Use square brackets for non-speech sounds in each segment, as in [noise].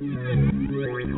Yeah.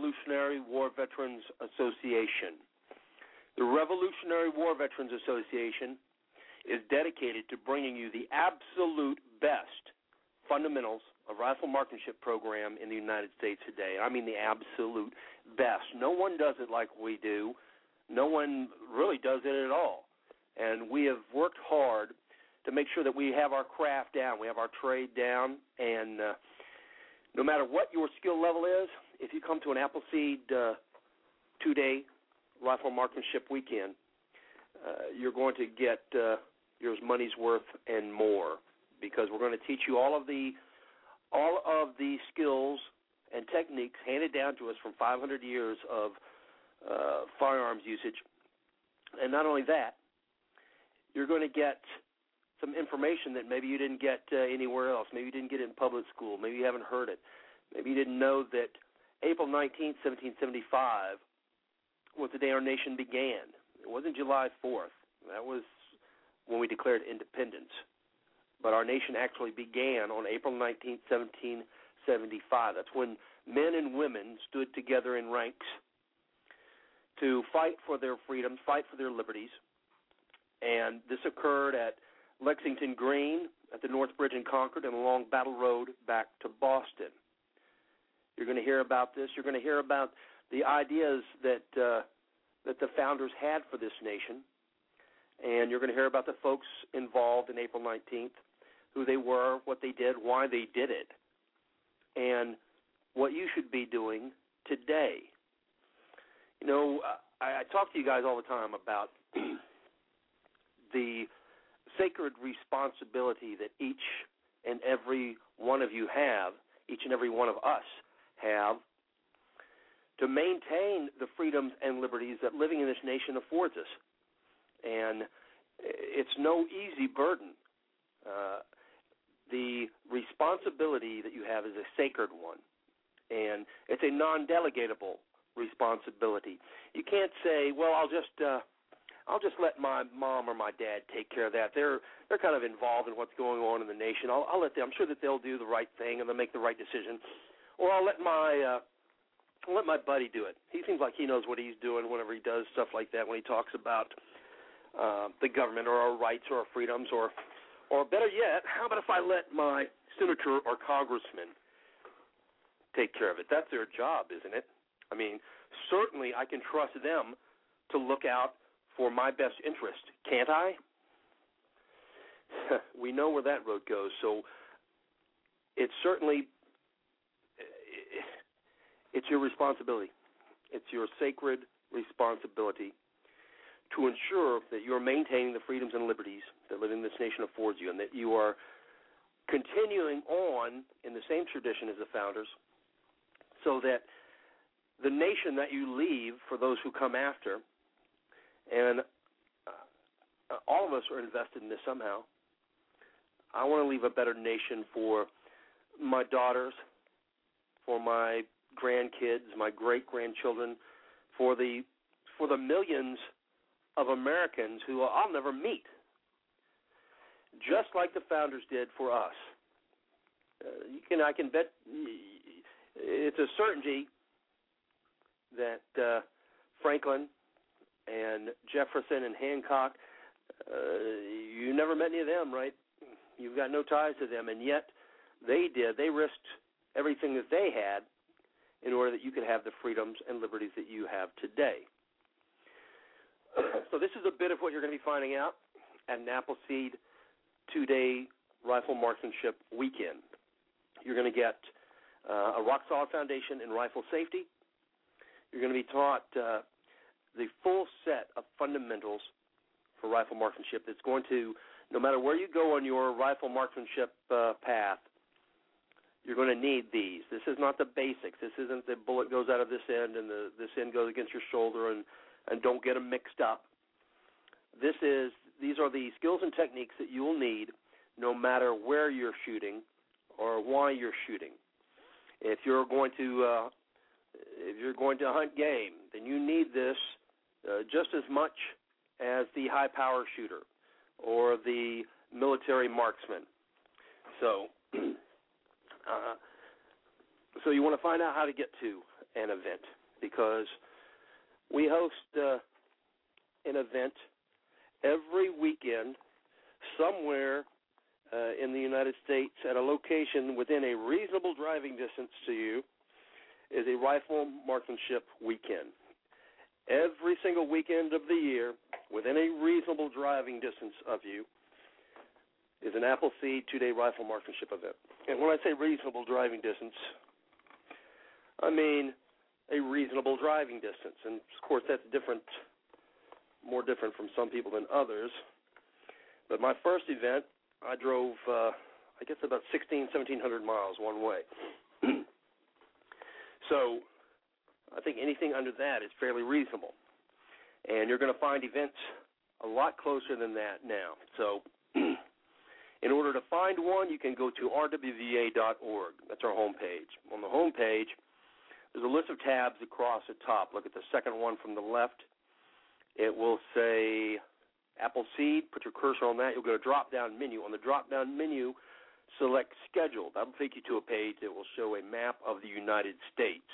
Revolutionary War Veterans Association. The Revolutionary War Veterans Association is dedicated to bringing you the absolute best fundamentals of rifle marksmanship program in the United States today. I mean the absolute best. No one does it like we do. No one really does it at all. And we have worked hard to make sure that we have our craft down, we have our trade down, and uh, no matter what your skill level is, if you come to an Appleseed uh, two-day rifle marksmanship weekend, uh, you're going to get uh, your money's worth and more because we're going to teach you all of the all of the skills and techniques handed down to us from 500 years of uh, firearms usage. And not only that, you're going to get some information that maybe you didn't get uh, anywhere else. Maybe you didn't get it in public school. Maybe you haven't heard it. Maybe you didn't know that April 19, 1775 was the day our nation began. It wasn't July 4th. That was when we declared independence. But our nation actually began on April 19, 1775. That's when men and women stood together in ranks to fight for their freedoms, fight for their liberties. And this occurred at Lexington Green, at the North Bridge in Concord, and along Battle Road back to Boston. You're going to hear about this. You're going to hear about the ideas that uh, that the founders had for this nation, and you're going to hear about the folks involved in April 19th, who they were, what they did, why they did it, and what you should be doing today. You know, I, I talk to you guys all the time about [clears throat] the sacred responsibility that each and every one of you have, each and every one of us have, to maintain the freedoms and liberties that living in this nation affords us. And it's no easy burden. Uh, the responsibility that you have is a sacred one, and it's a non-delegatable responsibility. You can't say, "Well, I'll just uh, I'll just let my mom or my dad take care of that. They're they're kind of involved in what's going on in the nation. I'll, I'll let them. I'm sure that they'll do the right thing and they'll make the right decision, or I'll let my uh, I'll let my buddy do it. He seems like he knows what he's doing whenever he does stuff like that. When he talks about uh, the government or our rights or our freedoms, or or better yet, how about if I let my senator or congressman take care of it? That's their job, isn't it? I mean, certainly I can trust them to look out for my best interest, can't I? [laughs] we know where that road goes, so it's certainly it's your responsibility. It's your sacred responsibility to ensure that you are maintaining the freedoms and liberties that living in this nation affords you, and that you are continuing on in the same tradition as the founders, so that the nation that you leave for those who come after, and uh, all of us are invested in this somehow. I want to leave a better nation for my daughters, for my grandkids, my great grandchildren, for the for the millions of Americans who I'll never meet, just like the founders did for us. Uh, you can I can bet it's a certainty that uh, Franklin and Jefferson and Hancock, uh, you never met any of them, right? You've got no ties to them, and yet they did. They risked everything that they had in order that you could have the freedoms and liberties that you have today. so this is a bit of what you're going to be finding out at Appleseed two-day rifle marksmanship weekend. You're going to get uh, a rock solid foundation in rifle safety. You're going to be taught uh, the full set of fundamentals for rifle marksmanship that's going to, no matter where you go on your rifle marksmanship uh, path, you're going to need these. This is not the basics. This isn't the bullet goes out of this end and the this end goes against your shoulder and and don't get them mixed up. This is these are the skills and techniques that you will need no matter where you're shooting or why you're shooting. If you're going to uh, if you're going to hunt game, then you need this uh, just as much as the high power shooter or the military marksman. So, [clears throat] uh, so you want to find out how to get to an event because we host uh, an event every weekend somewhere uh, in the United States at a location within a reasonable driving distance to you is a rifle marksmanship weekend. Every single weekend of the year, within a reasonable driving distance of you, is an Appleseed two day rifle marksmanship event. And when I say reasonable driving distance, I mean a reasonable driving distance. And of course, that's different, more different from some people than others. But my first event, I drove, uh, I guess, about 16, 1700 miles one way. [clears throat] so I think anything under that is fairly reasonable. And you're going to find events a lot closer than that now. So in order to find one, you can go to rwva.org. That's our homepage. On the homepage, there's a list of tabs across the top. Look at the second one from the left. It will say Appleseed. Put your cursor on that. You'll go to drop down menu. On the drop down menu, select schedule. That'll take you to a page that will show a map of the United States.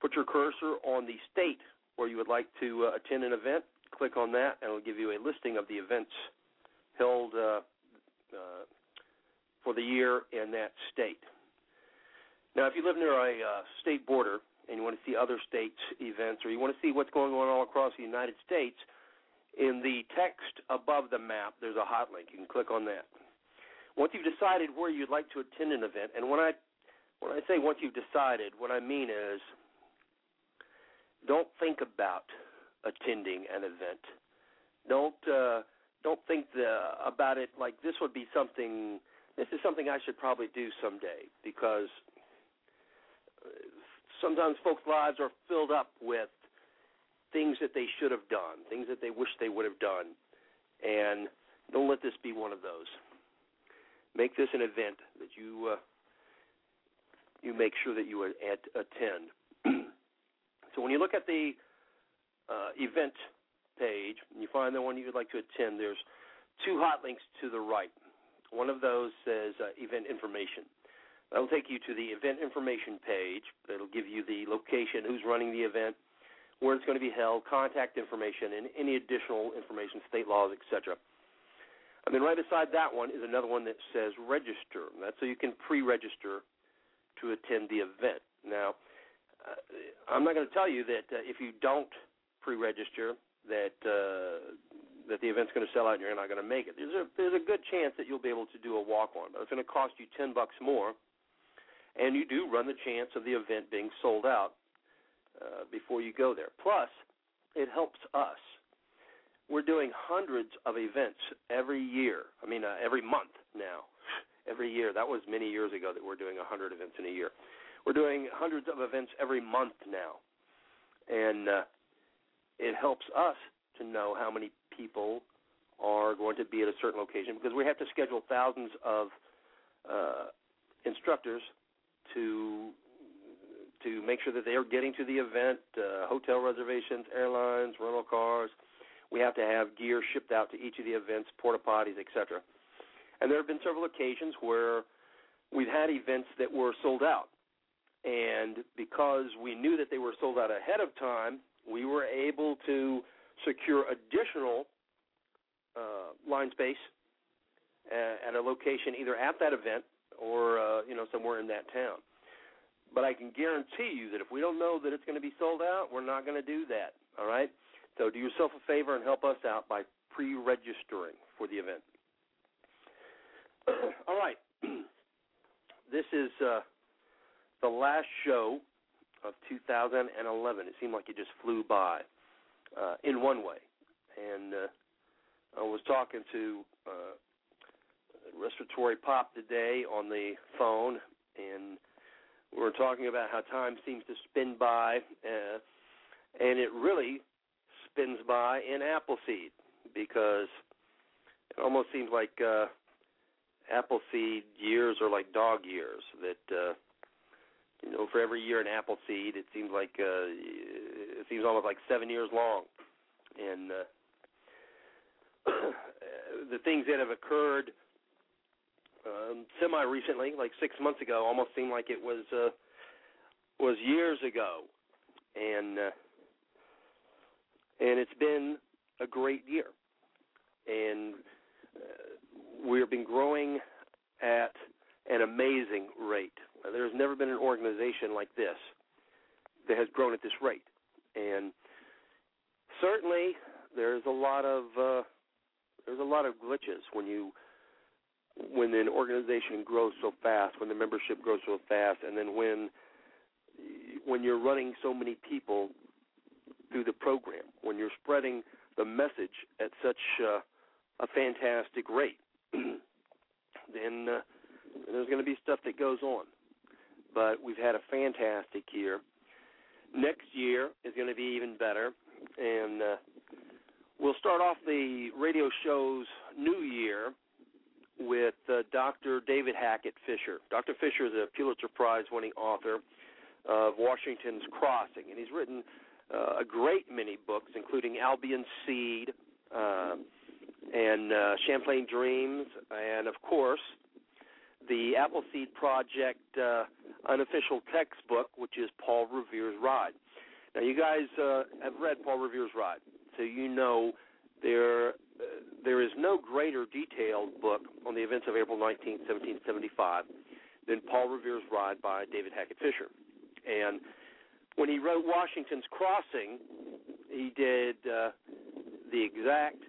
Put your cursor on the state where you would like to uh, attend an event. Click on that, and it'll give you a listing of the events held uh, uh, for the year in that state. Now, if you live near a uh, state border and you want to see other states' events, or you want to see what's going on all across the United States, in the text above the map, there's a hot link. You can click on that. Once you've decided where you'd like to attend an event, and when I when I say once you've decided, what I mean is don't think about attending an event. Don't uh, don't think the, about it like this would be something. This is something I should probably do someday because uh, sometimes folks' lives are filled up with things that they should have done, things that they wish they would have done, and don't let this be one of those. Make this an event that you uh, you make sure that you at, attend. [clears throat] so when you look at the uh, event page and you find the one you would like to attend, there's two hot links to the right. One of those says uh, event information. That'll take you to the event information page. That'll give you the location, who's running the event, where it's going to be held, contact information, and any additional information, state laws, etc. And then right beside that one is another one that says register. That's so you can pre-register to attend the event. Now, uh, I'm not going to tell you that uh, if you don't pre-register that uh, that the event's going to sell out and you're not going to make it. There's a there's a good chance that you'll be able to do a walk-on, but it's going to cost you ten bucks more, and you do run the chance of the event being sold out uh, before you go there. Plus, it helps us. We're doing hundreds of events every year. I mean, uh, every month now. [laughs] Every year. That was many years ago that we're doing a hundred events in a year. We're doing hundreds of events every month now, and uh, it helps us to know how many people are going to be at a certain location because we have to schedule thousands of uh, instructors to to make sure that they are getting to the event, uh, hotel reservations, airlines, rental cars. We have to have gear shipped out to each of the events, porta potties, etc. And there have been several occasions where we've had events that were sold out. And because we knew that they were sold out ahead of time, we were able to secure additional uh, line space at, at a location either at that event or uh, you know somewhere in that town. But I can guarantee you that if we don't know that it's going to be sold out, we're not going to do that. All right. So do yourself a favor and help us out by pre-registering for the event. [clears throat] all right. [clears throat] this is uh, the last show of 2011. It seemed like it just flew by uh, in one way. And uh, I was talking to uh, Respiratory Pop today on the phone, and we were talking about how time seems to spin by, uh, and it really spins by in Appleseed because it almost seems like uh, Appleseed years are like dog years. That uh, you know, for every year in Appleseed, it seems like uh, it seems almost like seven years long, and uh, [coughs] the things that have occurred um, semi recently, like six months ago, almost seemed like it was uh, was years ago, and uh, and it's been a great year, and uh, we've been growing at an amazing rate. There's never been an organization like this that has grown at this rate, and certainly there's a lot of uh, there's a lot of glitches when you when an organization grows so fast, when the membership grows so fast, and then when when you're running so many people through the program, when you're spreading the message at such uh, a fantastic rate, [clears throat] then uh, there's going to be stuff that goes on. But we've had a fantastic year. Next year is going to be even better, and uh, we'll start off the radio show's new year with uh, Dr. David Hackett Fischer. Dr. Fischer is a Pulitzer Prize winning author of Washington's Crossing, and he's written uh, a great many books, including Albion Seed uh, and uh, Champlain Dreams, and of course, the Appleseed Project uh, unofficial textbook, which is Paul Revere's Ride. Now, you guys uh, have read Paul Revere's Ride, so you know there uh, there is no greater detailed book on the events of April 19, 1775 than Paul Revere's Ride by David Hackett Fischer. And when he wrote Washington's Crossing, he did uh, the exact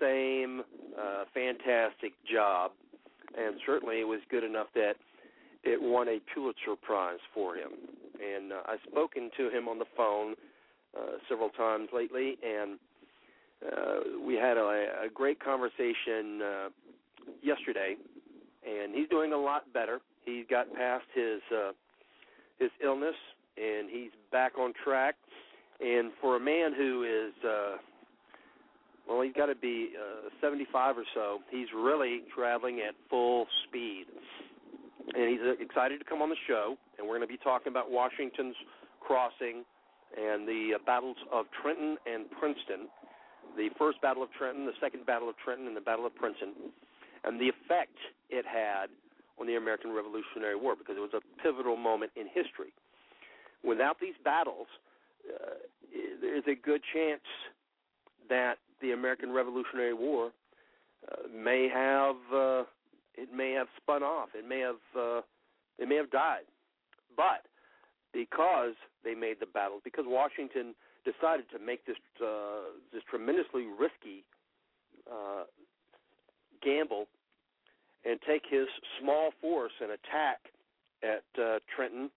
same uh, fantastic job, and certainly it was good enough that it won a Pulitzer Prize for him. And uh, I've spoken to him on the phone uh, several times lately, and uh, we had a, a great conversation uh, yesterday, and he's doing a lot better. He's got past his uh, his illness, and he's back on track. And for a man who is uh, well, he's got to be uh, 75 or so. He's really traveling at full speed, and he's uh, excited to come on the show. And we're going to be talking about Washington's crossing and the uh, battles of Trenton and Princeton the first Battle of Trenton, the second Battle of Trenton, and the Battle of Princeton, and the effect it had on the American Revolutionary War because it was a pivotal moment in history. Without these battles, uh, there's a good chance that the American Revolutionary War uh, may have uh, it may have spun off. It may have uh, it may have died, but because they made the battles, because Washington decided to make this uh, this tremendously risky uh, gamble and take his small force and attack at uh, Trenton,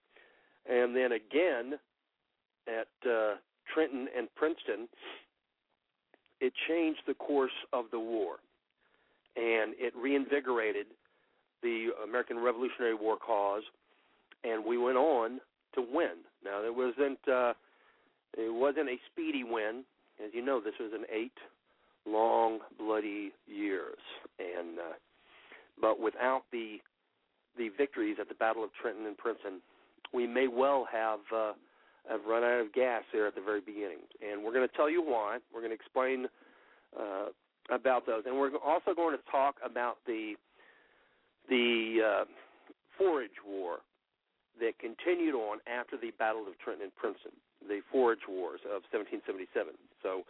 and then again at uh, Trenton and Princeton. It changed the course of the war, and it reinvigorated the American Revolutionary War cause, and we went on to win. Now there wasn't. Uh, it wasn't a speedy win. As you know, this was an eight long, bloody years, and uh, but without the the victories at the Battle of Trenton and Princeton, we may well have uh, have run out of gas there at the very beginning. And we're going to tell you why. We're going to explain uh, about those, and we're also going to talk about the the uh, Forage War that continued on after the Battle of Trenton and Princeton the Forage Wars of 1777. So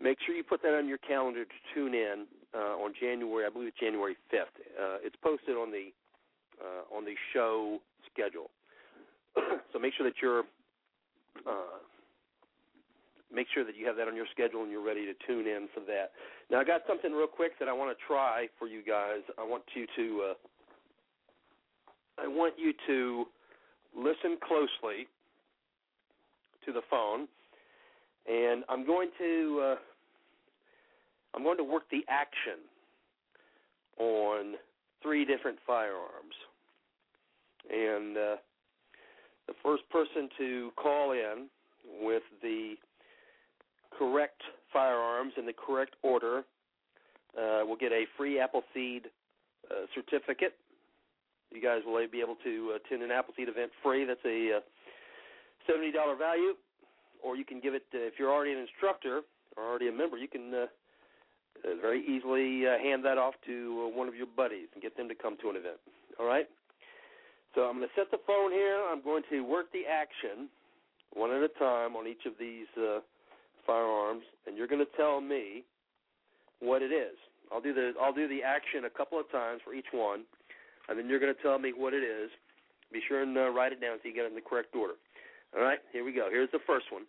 make sure you put that on your calendar to tune in uh, on January, I believe it's January 5th. Uh, it's posted on the uh, on the show schedule. [clears throat] so make sure that you're uh, make sure that you have that on your schedule and you're ready to tune in for that. Now I got something real quick that I want to try for you guys. I want you to uh, I want you to listen closely to the phone, and I'm going to uh, I'm going to work the action on three different firearms, and uh, the first person to call in with the correct firearms in the correct order uh, will get a free Appleseed uh, certificate. You guys will be able to attend an Appleseed event free. That's a uh, seventy dollar value, or you can give it uh, if you're already an instructor or already a member. You can uh, Uh, very easily uh, hand that off to uh, one of your buddies and get them to come to an event. All right. So I'm going to set the phone here. I'm going to work the action one at a time on each of these uh, firearms, and you're going to tell me what it is. I'll do the I'll do the action a couple of times for each one, and then you're going to tell me what it is. Be sure and uh, write it down so you get it in the correct order. All right, here we go. Here's the first one.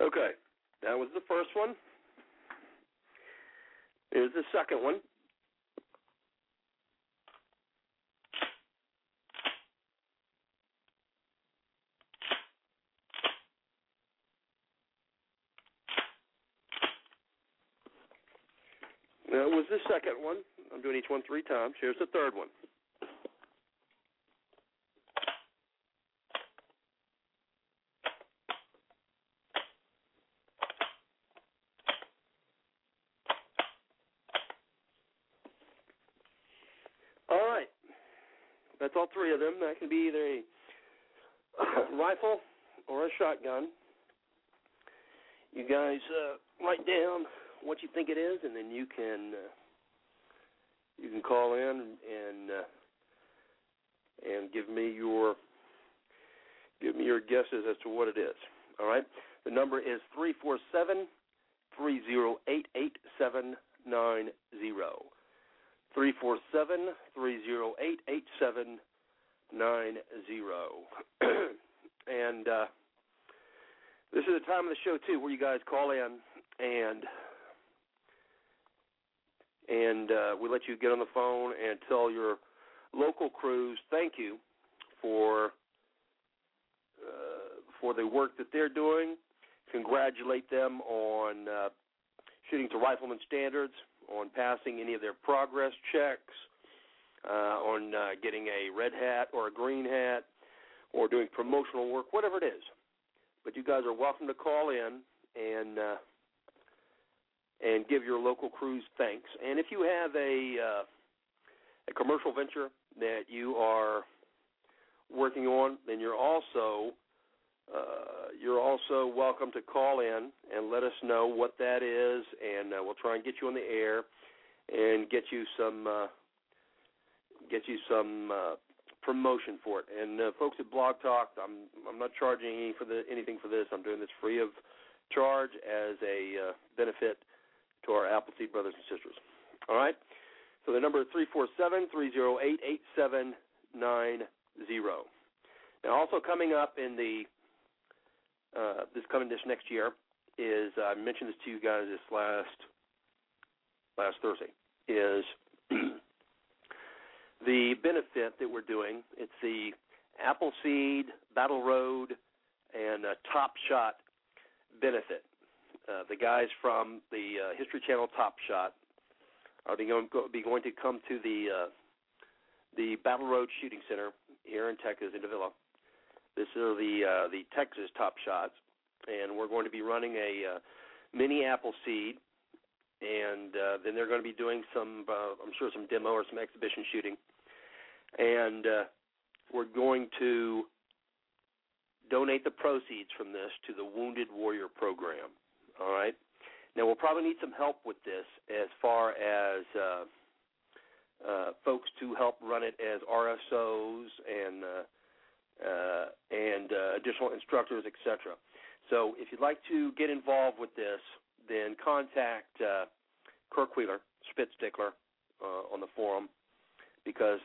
Okay, that was the first one. Here's the second one. That was the second one. I'm doing each one three times. Here's the third one. All right. That's all three of them. That can be either a [coughs] rifle or a shotgun. You guys uh, write down what you think it is, and then you can uh, you can call in and uh, and give me your give me your guesses as to what it is. All right. The number is three four seven three zero eight eight seven nine zero. Three four seven three zero eight eight seven nine zero. [clears throat] and uh, this is the time of the show too, where you guys call in and and uh, we let you get on the phone and tell your local crews thank you for uh, for the work that they're doing. Congratulate them on uh, shooting to rifleman standards, on passing any of their progress checks, uh, on uh, getting a red hat or a green hat, or doing promotional work, whatever it is. But you guys are welcome to call in and uh, and give your local crews thanks. And if you have a uh, a commercial venture that you are working on, then you're also uh, you're also welcome to call in and let us know what that is, and uh, we'll try and get you on the air and get you some uh, get you some uh, promotion for it. And uh, folks at Blog Talk, I'm I'm not charging any for the anything for this. I'm doing this free of charge as a uh, benefit to our Appleseed brothers and sisters. All right. So the number is three four seven three zero eight eight seven nine zero. Now, also coming up in the uh, this coming this next year is I mentioned this to you guys this last last Thursday is [clears throat] the benefit that we're doing. It's the Appleseed Battle Road and uh, Top Shot benefit. Uh, the guys from the uh, History Channel Top Shot are going, go, be going to come to the uh, the Battle Road Shooting Center here in Texas in Davilla. This is the uh, the Texas Top Shots, and we're going to be running a uh, mini Appleseed, and uh, then they're going to be doing some, uh, I'm sure, some demo or some exhibition shooting, and uh, we're going to donate the proceeds from this to the Wounded Warrior Program. All right. Now we'll probably need some help with this as far as uh, uh, folks to help run it as RSOs and uh, uh, and uh, additional instructors, etc. So if you'd like to get involved with this, then contact Kirk Wheeler, Spit Stickler, uh, on the forum because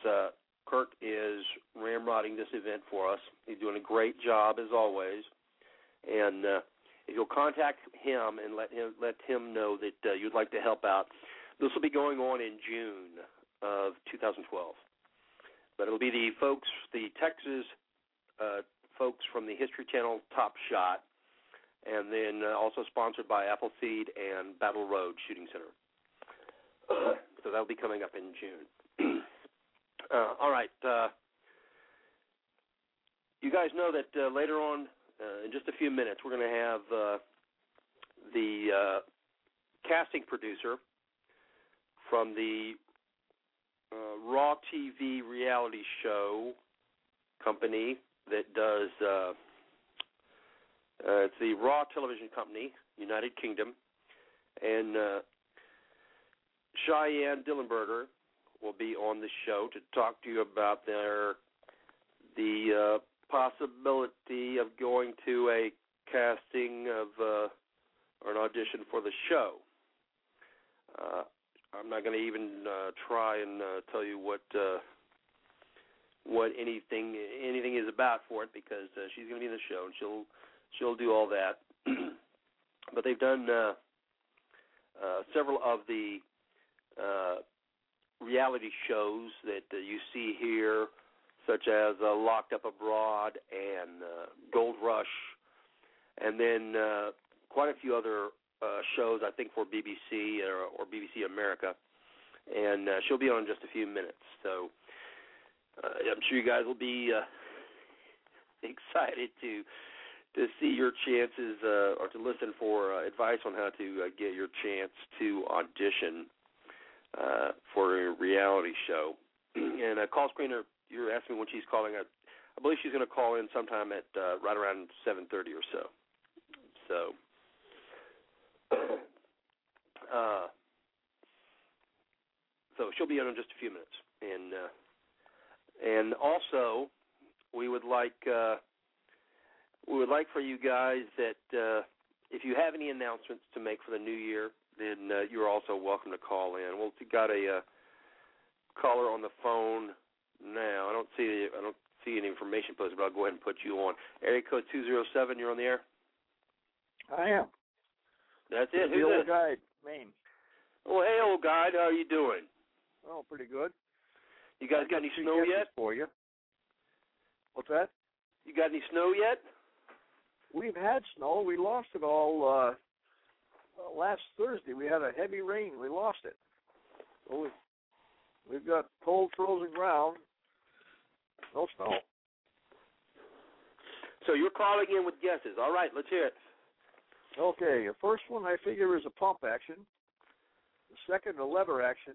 Kirk is ramrodding this event for us. He's doing a great job as always, and uh, if you'll contact him and let him let him know that uh, you'd like to help out, this will be going on in June of 2012. But it'll be the folks, the Texas uh, folks from the History Channel Top Shot, and then uh, also sponsored by Appleseed and Battle Road Shooting Center. [coughs] so that'll be coming up in June. Uh, all right. Uh, you guys know that uh, later on, uh, in just a few minutes, we're going to have uh, the uh, casting producer from the Raw TV reality show company that does. It's the Raw Television Company, United Kingdom, and Cheyenne Dillenberger will be on the show to talk to you about their the uh, possibility of going to a casting of uh, or an audition for the show. Uh, I'm not going to even uh, try and uh, tell you what uh, what anything anything is about for it because uh, she's going to be in the show and she'll she'll do all that. [clears throat] but they've done uh, uh, several of the uh, reality shows that uh, you see here, such as uh, Locked Up Abroad and uh, Gold Rush, and then uh, quite a few other uh, shows, I think, for BBC or, or BBC America. And uh, she'll be on in just a few minutes. So uh, I'm sure you guys will be uh, [laughs] excited to to see your chances uh, or to listen for uh, advice on how to uh, get your chance to audition uh, for a reality show. [clears throat] and a call screener, you're asking when she's calling. I, I believe she's going to call in sometime at uh, right around 7:30 or so. So, [clears throat] uh, so she'll be in in just a few minutes, and uh, and also we would like uh, we would like for you guys that uh, if you have any announcements to make for the new year, then uh, you're also welcome to call in. Well, we got a uh, caller on the phone now. I don't see I don't see any information posted, but I'll go ahead and put you on. Area code two zero seven. You're on the air. I am. That's it. the Who's old this? guy, Maine. Well, hey, old guy, how are you doing? Oh, pretty good. You guys got any snow yet? For you. What's that? You got any snow yet? We've had snow. We lost it all uh, last Thursday. We had a heavy rain. We lost it. So we, we've got cold, frozen ground. No snow. So you're calling in with guesses. All right, let's hear it. Okay, the first one I figure is a pump action. The second, a lever action,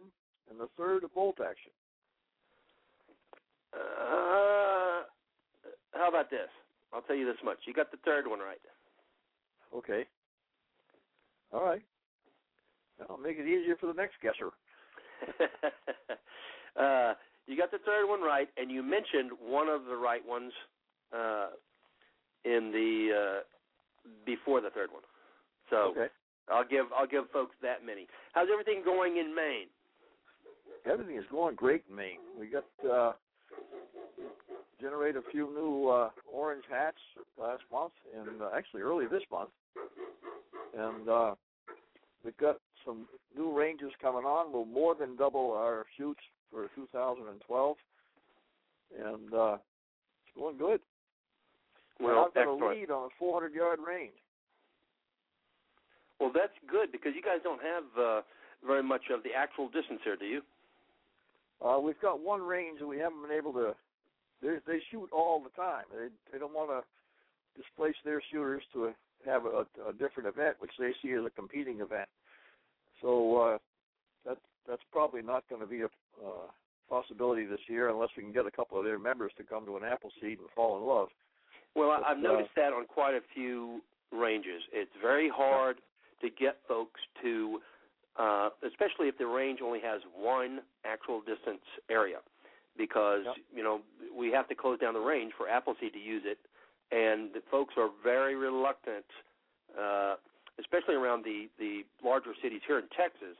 and the third, a bolt action. Uh, how about this? I'll tell you this much. You got the third one right. Okay. All right. That'll make it easier for the next guesser. [laughs] uh, you got the third one right, and you mentioned one of the right ones uh, in the uh, before the third one. So Okay. I'll give I'll give folks that many. How's everything going in Maine? Everything is going great in Maine. We got uh generate a few new uh orange hats last month and uh, actually early this month. And uh we've got some new ranges coming on. We'll more than double our shoots for 2012. And uh it's going good. Well, I've got a lead on a 400 yard range. Well, that's good because you guys don't have uh, very much of the actual distance here, do you? Uh, we've got one range that we haven't been able to. They they shoot all the time. They they don't want to displace their shooters to have a, a different event, which they see as a competing event. So uh, that that's probably not going to be a uh, possibility this year unless we can get a couple of their members to come to an Appleseed and fall in love. Well, But, I've uh, noticed that on quite a few ranges. It's very hard to get folks to, uh, especially if the range only has one actual distance area, because Yep. you know we have to close down the range for Appleseed to use it, and the folks are very reluctant, uh, especially around the the larger cities here in Texas.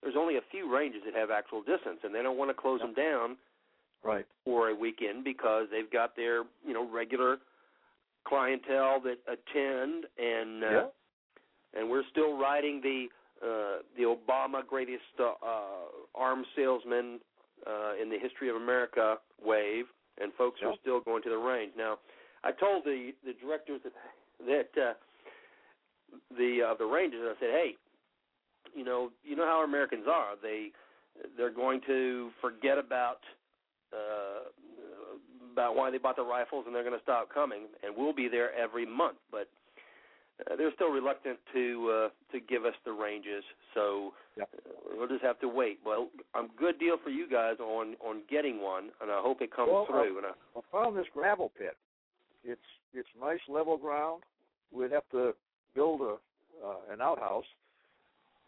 There's only a few ranges that have actual distance, and they don't want to close them down Right. for a weekend because they've got their you know regular clientele that attend and uh, Yeah. and we're still riding the uh, the Obama greatest uh, uh, arms salesman uh, in the history of America wave, and folks are still going to the range. Now, I told the the directors that that uh, the uh, the ranges. I said, hey, you know, you know how Americans are. They they're going to forget about uh, about why they bought the rifles, and they're going to stop coming. And we'll be there every month. But uh, they're still reluctant to uh, to give us the ranges. So Yep. uh, we'll just have to wait. Well, I'm good deal for you guys on on getting one, and I hope it comes Well, through. And I, I found this gravel pit. It's it's nice level ground. We'd have to build a uh, an outhouse,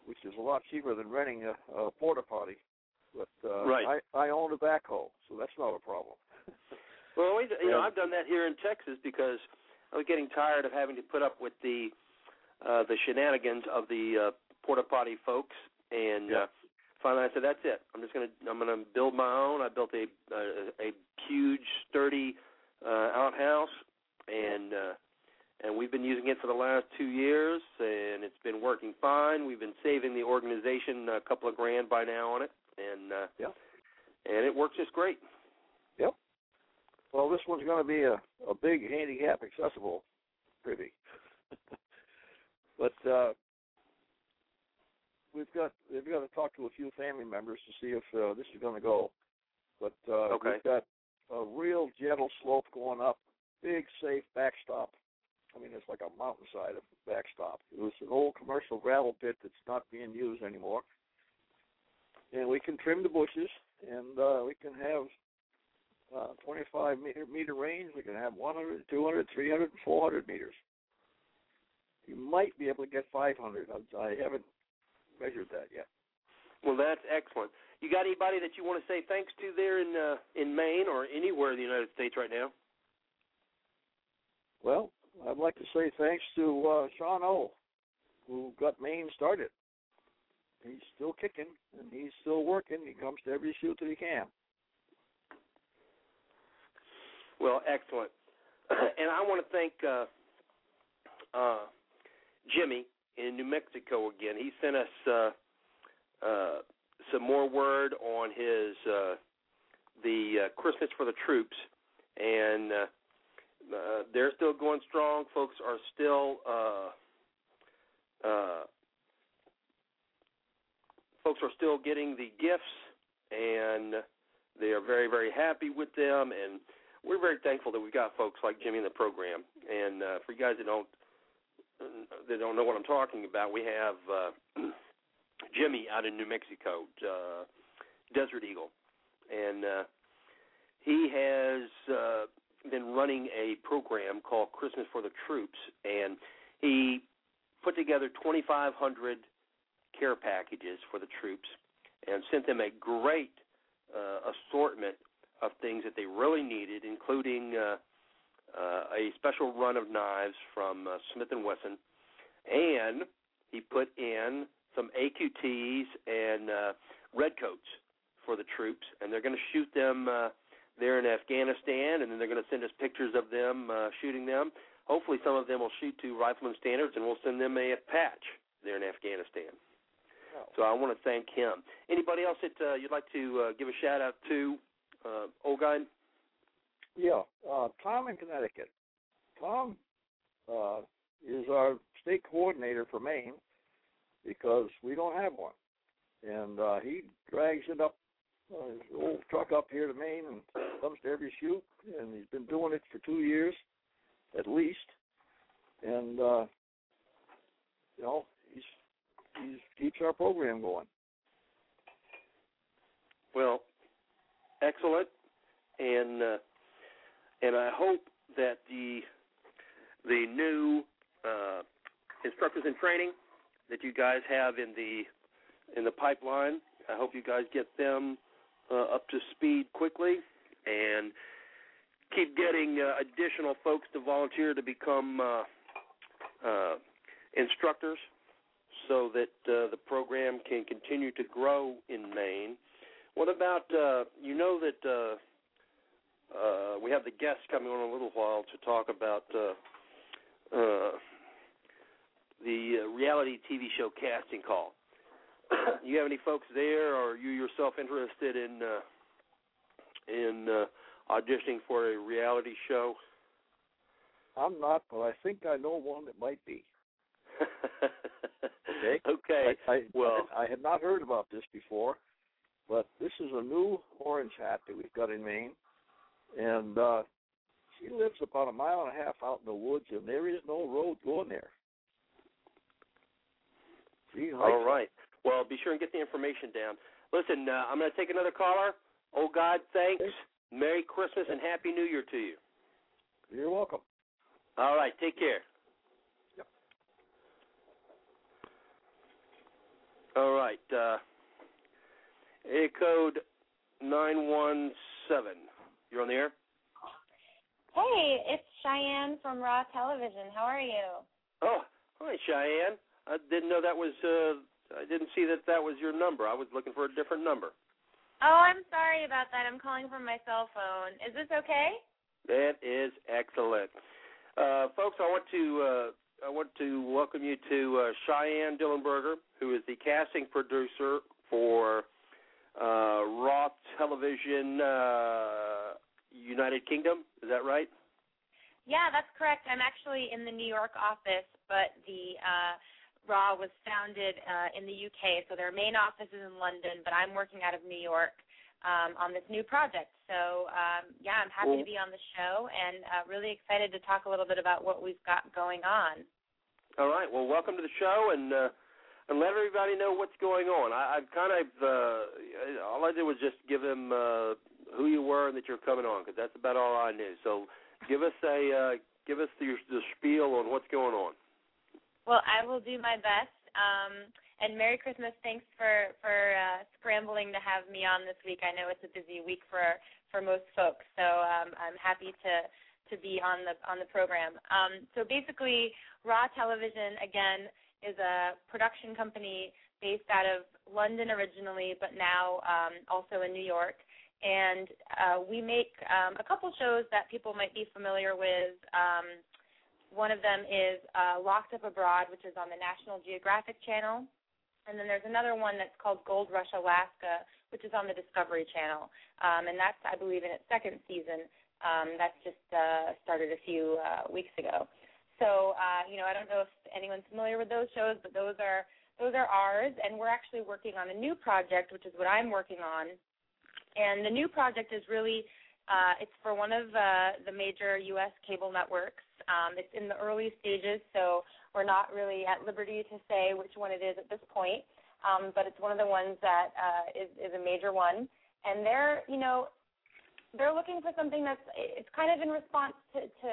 which is a lot cheaper than renting a, a porta potty. But uh, Right. I I own a backhoe, so that's not a problem. [laughs] well, you know, I've done that here in Texas because I was getting tired of having to put up with the uh, the shenanigans of the uh, porta potty folks, and Yeah. uh, finally I said, "That's it. I'm just gonna I'm gonna build my own." I built a a, a huge, sturdy uh, outhouse, and uh, and we've been using it for the last two years, and it's been working fine. We've been saving the organization a couple of grand by now on it, and uh, Yeah. and it works just great. Well, this one's going to be a a big handicap accessible privy. [laughs] but uh, we've got we've got to talk to a few family members to see if uh, this is going to go. But uh, Okay. we've got a real gentle slope going up, big safe backstop. I mean, it's like a mountainside of backstop. It was an old commercial gravel pit that's not being used anymore. And we can trim the bushes, and uh, we can have uh, 25 meter, meter range. We can have 100, 200, 300, 400 meters. You might be able to get 500. I, I haven't measured that yet. Well, that's excellent. You got anybody that you want to say thanks to there in uh, in Maine or anywhere in the United States right now? Well, I'd like to say thanks to uh, Sean O, who got Maine started. He's still kicking and he's still working. He comes to every shoot that he can. Well, excellent. [clears throat] and I want to thank uh, uh, Jimmy in New Mexico again. He sent us uh, uh, some more word on his uh, the uh, Christmas for the troops, and they're still going strong. Folks are still folks are still getting the gifts, and they are very very happy with them and we're very thankful that we've got folks like Jimmy in the program. And uh, for you guys that don't that don't know what I'm talking about, we have uh, [clears throat] Jimmy out in New Mexico, uh, Desert Eagle, and uh, he has uh, been running a program called Christmas for the Troops, and he put together 2,500 care packages for the troops and sent them a great uh, assortment of things that they really needed, including uh, uh, a special run of knives from uh, Smith and Wesson, and he put in some AQTs and uh, redcoats for the troops, and they're going to shoot them uh, there in Afghanistan, and then they're going to send us pictures of them uh, shooting them. Hopefully, some of them will shoot to rifleman standards, and we'll send them a patch there in Afghanistan. So I want to thank him. Anybody else that uh, you'd like to uh, give a shout out to? Uh, old guy. Yeah, uh, Tom in Connecticut. Tom uh, is our state coordinator for Maine because we don't have one, and uh, he drags it up uh, his old truck up here to Maine and comes to every shoot, and he's been doing it for two years at least, and uh, you know he's he's keeps our program going. Well, excellent, and uh, and I hope that the the new uh, instructors in training that you guys have in the in the pipeline. I hope you guys get them uh, up to speed quickly and keep getting uh, additional folks to volunteer to become uh, uh, instructors so that uh, the program can continue to grow in Maine. What about uh, you know that uh, uh, we have the guests coming on in a little while to talk about uh, uh, the uh, reality TV show casting call. [coughs] you have any folks there, or are you yourself interested in uh, in uh, auditioning for a reality show? I'm not, but I think I know one that might be. [laughs] Okay. Okay. I, I, well- I, I had not heard about this before, but this is a new orange hat that we've got in Maine, and uh, she lives about a mile and a half out in the woods, and there is no road going there. Gene All right. Well, be sure and get the information down. Listen, uh, I'm going to take another caller. Oh God, thanks. Merry Christmas and Happy New Year to you. You're welcome. All right, take care. Yep. All right. Uh, area code nine one seven. You're on the air. Hey, it's Cheyenne from Raw Television. How are you? Oh, hi Cheyenne. I didn't know that was. Uh, I didn't see that that was your number. I was looking for a different number. Oh, I'm sorry about that. I'm calling from my cell phone. Is this okay? That is excellent, uh, folks. I want to uh, I want to welcome you to uh, Cheyenne Dillenberger, who is the casting producer for uh, Raw Television uh, United Kingdom. Is that right? Yeah, that's correct. I'm actually in the New York office, but the uh, Raw was founded uh, in the UK, so their main office is in London, but I'm working out of New York um, on this new project. So um, yeah, I'm happy Well- to be on the show and uh, really excited to talk a little bit about what we've got going on. All right. Well, welcome to the show, and uh, and let everybody know what's going on. I, I've kind of uh, all I did was just give them uh, who you were and that you're coming on, because that's about all I knew. So give us a uh, give us the, the spiel on what's going on. Well, I will do my best. Um, and Merry Christmas. Thanks for for uh, scrambling to have me on this week. I know it's a busy week for for most folks, so um, I'm happy to to be on the on the program. Um, so basically, Raw Television again is a production company based out of London originally, but now um, also in New York. And uh, we make um, a couple shows that people might be familiar with. Um, one of them is uh, Locked Up Abroad, which is on the National Geographic Channel. And then there's another one that's called Gold Rush Alaska, which is on the Discovery Channel. Um, and that's, I believe, in its second season. Um, that's just uh, started a few uh, weeks ago. So, uh, you know, I don't know if anyone's familiar with those shows, but those are those are ours, and we're actually working on a new project, which is what I'm working on. And the new project is really uh, it's for one of uh, the major U.S. cable networks. Um, it's in the early stages, so we're not really at liberty to say which one it is at this point. Um, but it's one of the ones that uh, is, is a major one, and they're you know they're looking for something that's it's kind of in response to, to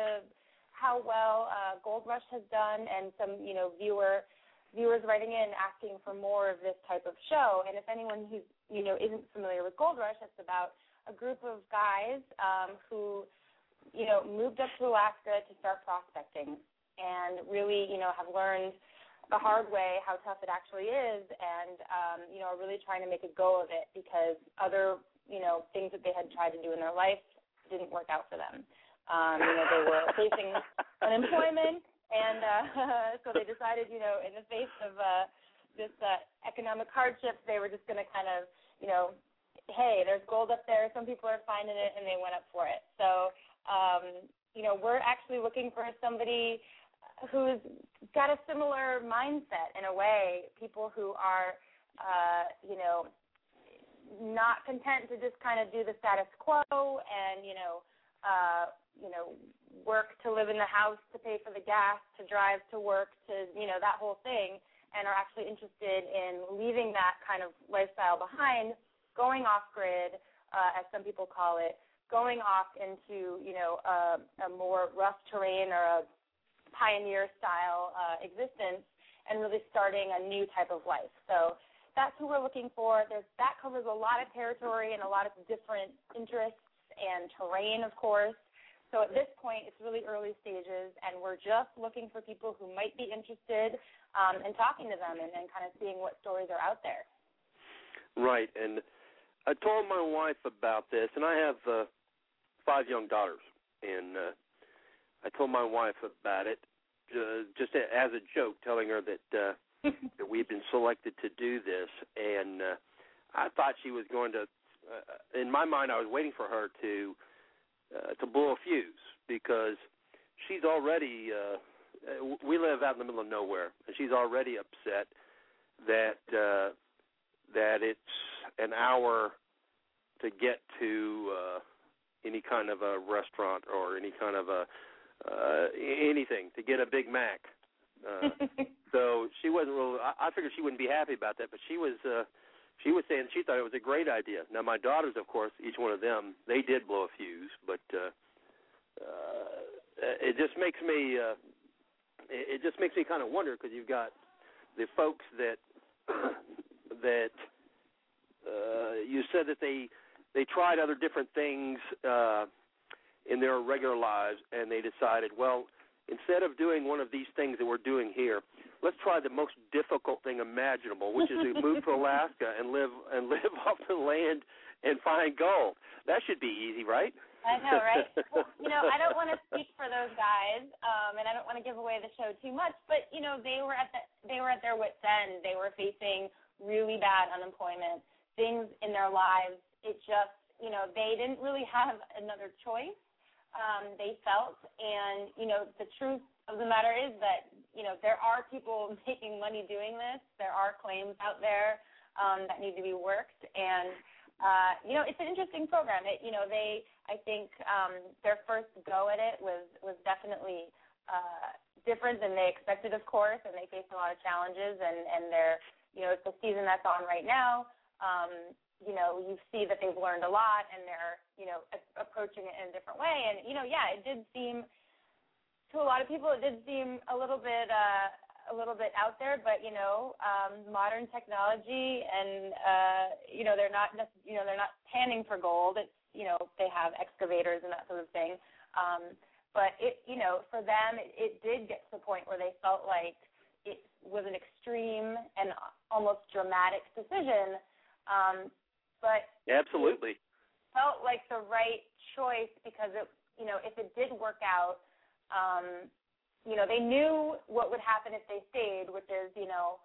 how well uh, Gold Rush has done, and some you know viewer viewers writing in asking for more of this type of show. And if anyone who you know isn't familiar with Gold Rush, it's about a group of guys um, who you know moved up to Alaska to start prospecting, and really you know have learned the hard way how tough it actually is, and um, you know are really trying to make a go of it because other you know things that they had tried to do in their life didn't work out for them. Um, you know they were facing unemployment, and uh, [laughs] so they decided you know in the face of uh, this uh, economic hardship, they were just going to kind of you know hey, there's gold up there. Some people are finding it, and they went up for it. So, um, you know, we're actually looking for somebody who's got a similar mindset in a way. People who are, uh, you know, not content to just kind of do the status quo and you know, uh, you know, work to live in the house, to pay for the gas, to drive to work, to you know that whole thing, and are actually interested in leaving that kind of lifestyle behind going off grid, uh, as some people call it, going off into you know a, a more rough terrain or a pioneer style uh, existence, and really starting a new type of life. So that's who we're looking for. There's, that covers a lot of territory and a lot of different interests and terrain, of course. So at this point, it's really early stages, and we're just looking for people who might be interested um, in talking to them and, and kind of seeing what stories are out there. Right, and I told my wife about this, and I have uh, five young daughters, and uh, I told my wife about it uh, just as a joke, telling her that uh, [laughs] that we've been selected to do this, and uh, I thought she was going to. Uh, in my mind, I was waiting for her to uh, to blow a fuse because she's already. Uh, uh, we live out in the middle of nowhere, and she's already upset that uh, that it's an hour to get to uh, any kind of a restaurant or any kind of a uh, anything to get a Big Mac Uh, [laughs] so she wasn't real. I, I figured she wouldn't be happy about that, but she was. uh she was saying she thought it was a great idea. Now my daughters, of course, each one of them, they did blow a fuse, but uh, uh, it just makes me uh, it, just makes me kind of wonder because you've got the folks that [coughs] that uh, you said that they they tried other different things uh, in their regular lives, and they decided, well, instead of doing one of these things that we're doing here, let's try the most difficult thing imaginable, which is to [laughs] move to Alaska and live and live [laughs] off the land and find gold. That should be easy, right? I know, right? well, you know, I don't want to speak for those guys, um, and I don't want to give away the show too much. But you know, they were at the they were at their wits' end. They were facing really bad unemployment, things in their lives. It just, you know, they didn't really have another choice. Um, they felt, and you know, the truth of the matter is that you know there are people [laughs] making money doing this. There are claims out there um, that need to be worked, and uh, you know, it's an interesting program. It, you know, they, I think, um, their first go at it was was definitely uh, different than they expected, of course, and they faced a lot of challenges. And and they're, you know, it's the season that's on right now. Um, you know, you see that they've learned a lot, and they're, you know, a- approaching it in a different way. And you know, yeah, it did seem to a lot of people, it did seem a little bit. Uh, a little bit out there, but you know, um, modern technology, and uh, you know, they're not, you know, they're not panning for gold. It's, you know, they have excavators and that sort of thing. Um, but it, you know, for them, it, it did get to the point where they felt like it was an extreme and almost dramatic decision. Um, but Absolutely. felt like the right choice because it, you know, if it did work out, um, you know, they knew what would happen if they stayed, which is, you know,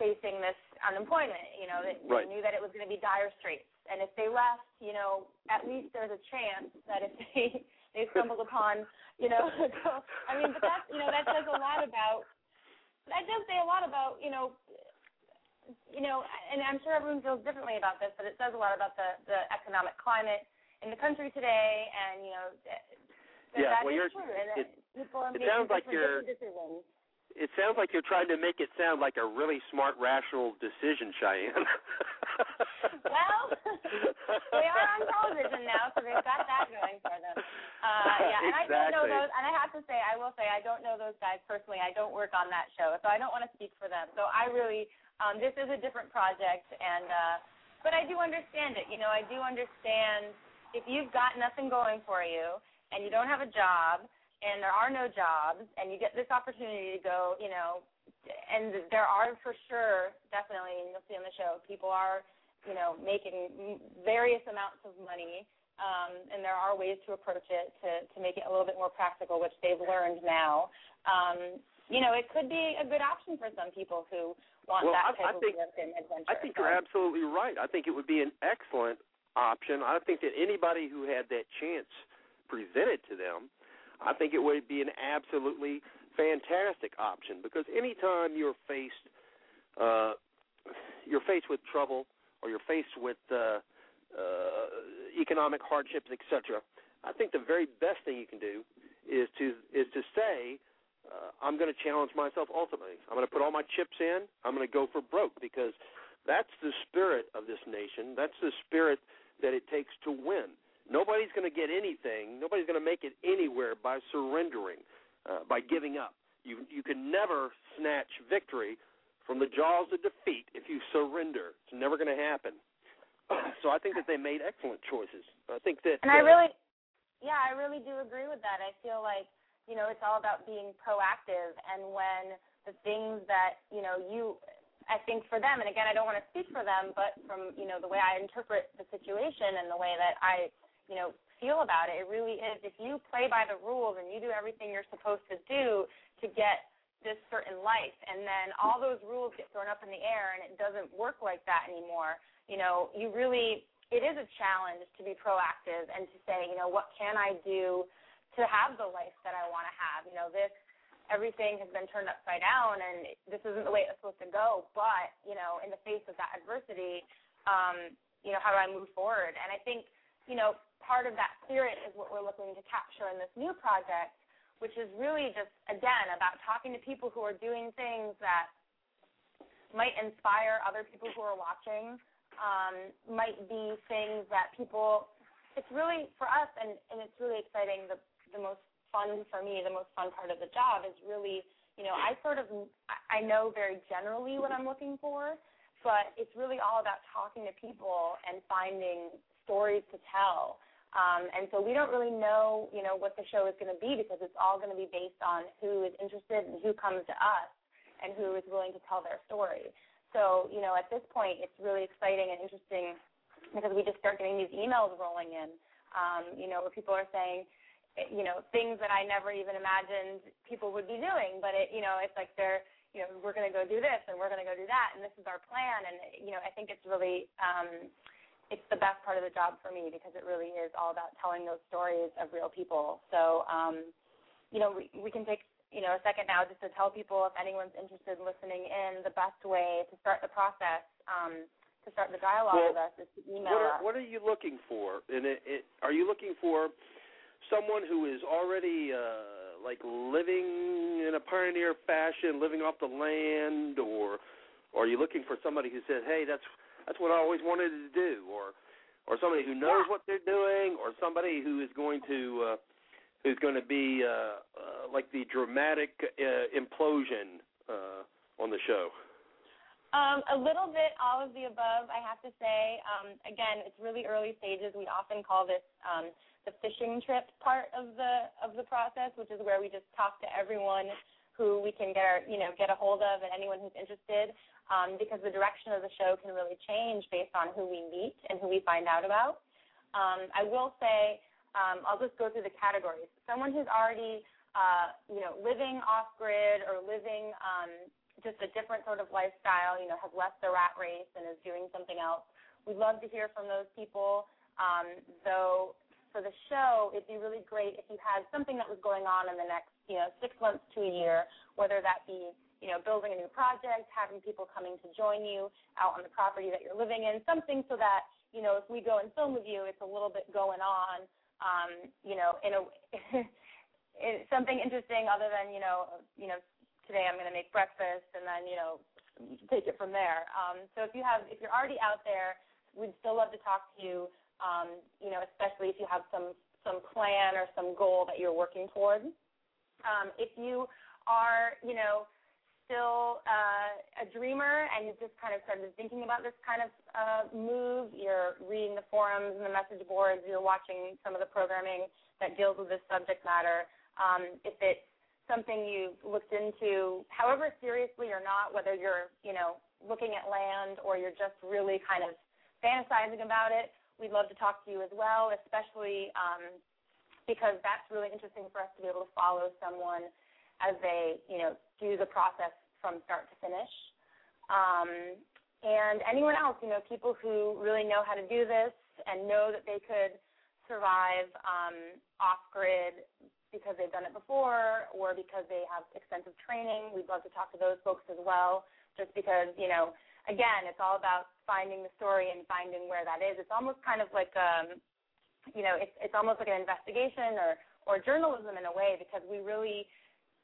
facing this unemployment. You know, they, Right. they knew that it was going to be dire straits. And if they left, you know, at least there's a chance that if they [laughs] they stumbled upon, you know, [laughs] I mean, but that's you know that says a lot about that does say a lot about you know you know, and I'm sure everyone feels differently about this, but it says a lot about the the economic climate in the country today, and you know, that, Yeah, that well, is you're- true, and it- people are it making sounds like you're- decisions. It sounds like you're trying to make it sound like a really smart, rational decision, Cheyenne. [laughs] Well, they are on television now, so they've got that going for them. Uh, yeah, and I don't know those. And I have to say, I will say, I don't know those guys personally. I don't work on that show, so I don't want to speak for them. So I really, um, this is a different project, and uh, but I do understand it. You know, I do understand if you've got nothing going for you and you don't have a job and there are no jobs and you get this opportunity to go, you know, and there are for sure, definitely, and you'll see on the show, people are, you know, making various amounts of money, um, and there are ways to approach it to to make it a little bit more practical, which they've learned now. Um, you know, it could be a good option for some people who want Well, that I- type I of think- work and adventure. I think So- you're absolutely right. I think it would be an excellent option. I think that anybody who had that chance presented to them, I think it would be an absolutely fantastic option because anytime you're faced uh you're faced with trouble or you're faced with uh uh economic hardships, etc. I think the very best thing you can do is to is to say uh, I'm going to challenge myself ultimately. I'm going to put all my chips in. I'm going to go for broke because that's the spirit of this nation. That's the spirit that it takes to win. Nobody's going to get anything. Nobody's going to make it anywhere by surrendering, uh, by giving up. You you can never snatch victory from the jaws of defeat if you surrender. It's never going to happen. [clears throat] So I think that they made excellent choices. I think that And I uh, really, yeah, I really do agree with that. I feel like you know it's all about being proactive, and when the things that you know you, I think for them, and again, I don't want to speak for them, but from you know the way I interpret the situation and the way that I, you know, feel about it, it really is. If you play by the rules and you do everything you're supposed to do to get this certain life, and then all those rules get thrown up in the air, and it doesn't work like that anymore. You know, you really it is a challenge to be proactive and to say, you know, what can I do to have the life that I want to have? You know, this everything has been turned upside down and this isn't the way it's supposed to go, but, you know, in the face of that adversity, um, you know, how do I move forward? And I think, you know, part of that spirit is what we're looking to capture in this new project, which is really just again about talking to people who are doing things that might inspire other people who are watching, um, might be things that people. It's really for us, and and it's really exciting. The the most fun for me, the most fun part of the job is really, you know, I sort of I know very generally what I'm looking for, but it's really all about talking to people and finding stories to tell. Um, and so we don't really know, you know, what the show is going to be because it's all going to be based on who is interested and who comes to us and who is willing to tell their story. So, you know, at this point, it's really exciting and interesting because we just start getting these emails rolling in, um, you know, where people are saying, you know, things that I never even imagined people would be doing. But it, you know, it's like they're, you know, we're going to go do this and we're going to go do that, and this is our plan. And you know, I think it's really, um, it's the best part of the job for me because it really is all about telling those stories of real people. So, um, you know, we, we can take you know a second now just to tell people if anyone's interested in listening in, the best way to start the process. Um, to start the dialogue Well, with us is to email What are, us. what are you looking for? And it, it, are you looking for someone who is already uh, like living in a pioneer fashion, living off the land, or, or are you looking for somebody who says, "Hey, that's that's what I always wanted to do," or or somebody who knows what they're doing, or somebody who is going to uh, who's going to be uh, uh, like the dramatic uh, implosion uh, on the show? Um, a little bit all of the above, I have to say. Um, again, it's really early stages. We often call this um, the fishing trip part of the of the process, which is where we just talk to everyone who we can get our, you know get a hold of and anyone who's interested, um, because the direction of the show can really change based on who we meet and who we find out about. Um, I will say, um, I'll just go through the categories. Someone who's already uh, you know living off grid or living um, just a different sort of lifestyle, you know, has left the rat race and is doing something else. We'd love to hear from those people. Um, though for the show, it'd be really great if you had something that was going on in the next, you know, six months to a year, whether that be, you know, building a new project, having people coming to join you out on the property that you're living in, something so that, you know, if we go and film with you, it's a little bit going on, um, you know, in a [laughs] something interesting other than, you know, you know, today I'm going to make breakfast and then you know take it from there. Um, so if you have if you're already out there, we'd still love to talk to you. Um, you know, especially if you have some some plan or some goal that you're working toward. Um, if you are you know still uh, a dreamer and you've just kind of started thinking about this kind of uh, move, you're reading the forums and the message boards, you're watching some of the programming that deals with this subject matter. Um, if it's something you've looked into, however seriously or not, whether you're, you know, looking at land or you're just really kind of fantasizing about it, we'd love to talk to you as well, especially um, because that's really interesting for us to be able to follow someone as they, you know, do the process from start to finish. Um, and anyone else, you know, people who really know how to do this and know that they could survive um, off grid because they've done it before or because they have extensive training. We'd love to talk to those folks as well, just because, you know, again, it's all about finding the story and finding where that is. It's almost kind of like, um, you know, it's, it's almost like an investigation or, or journalism in a way because we really,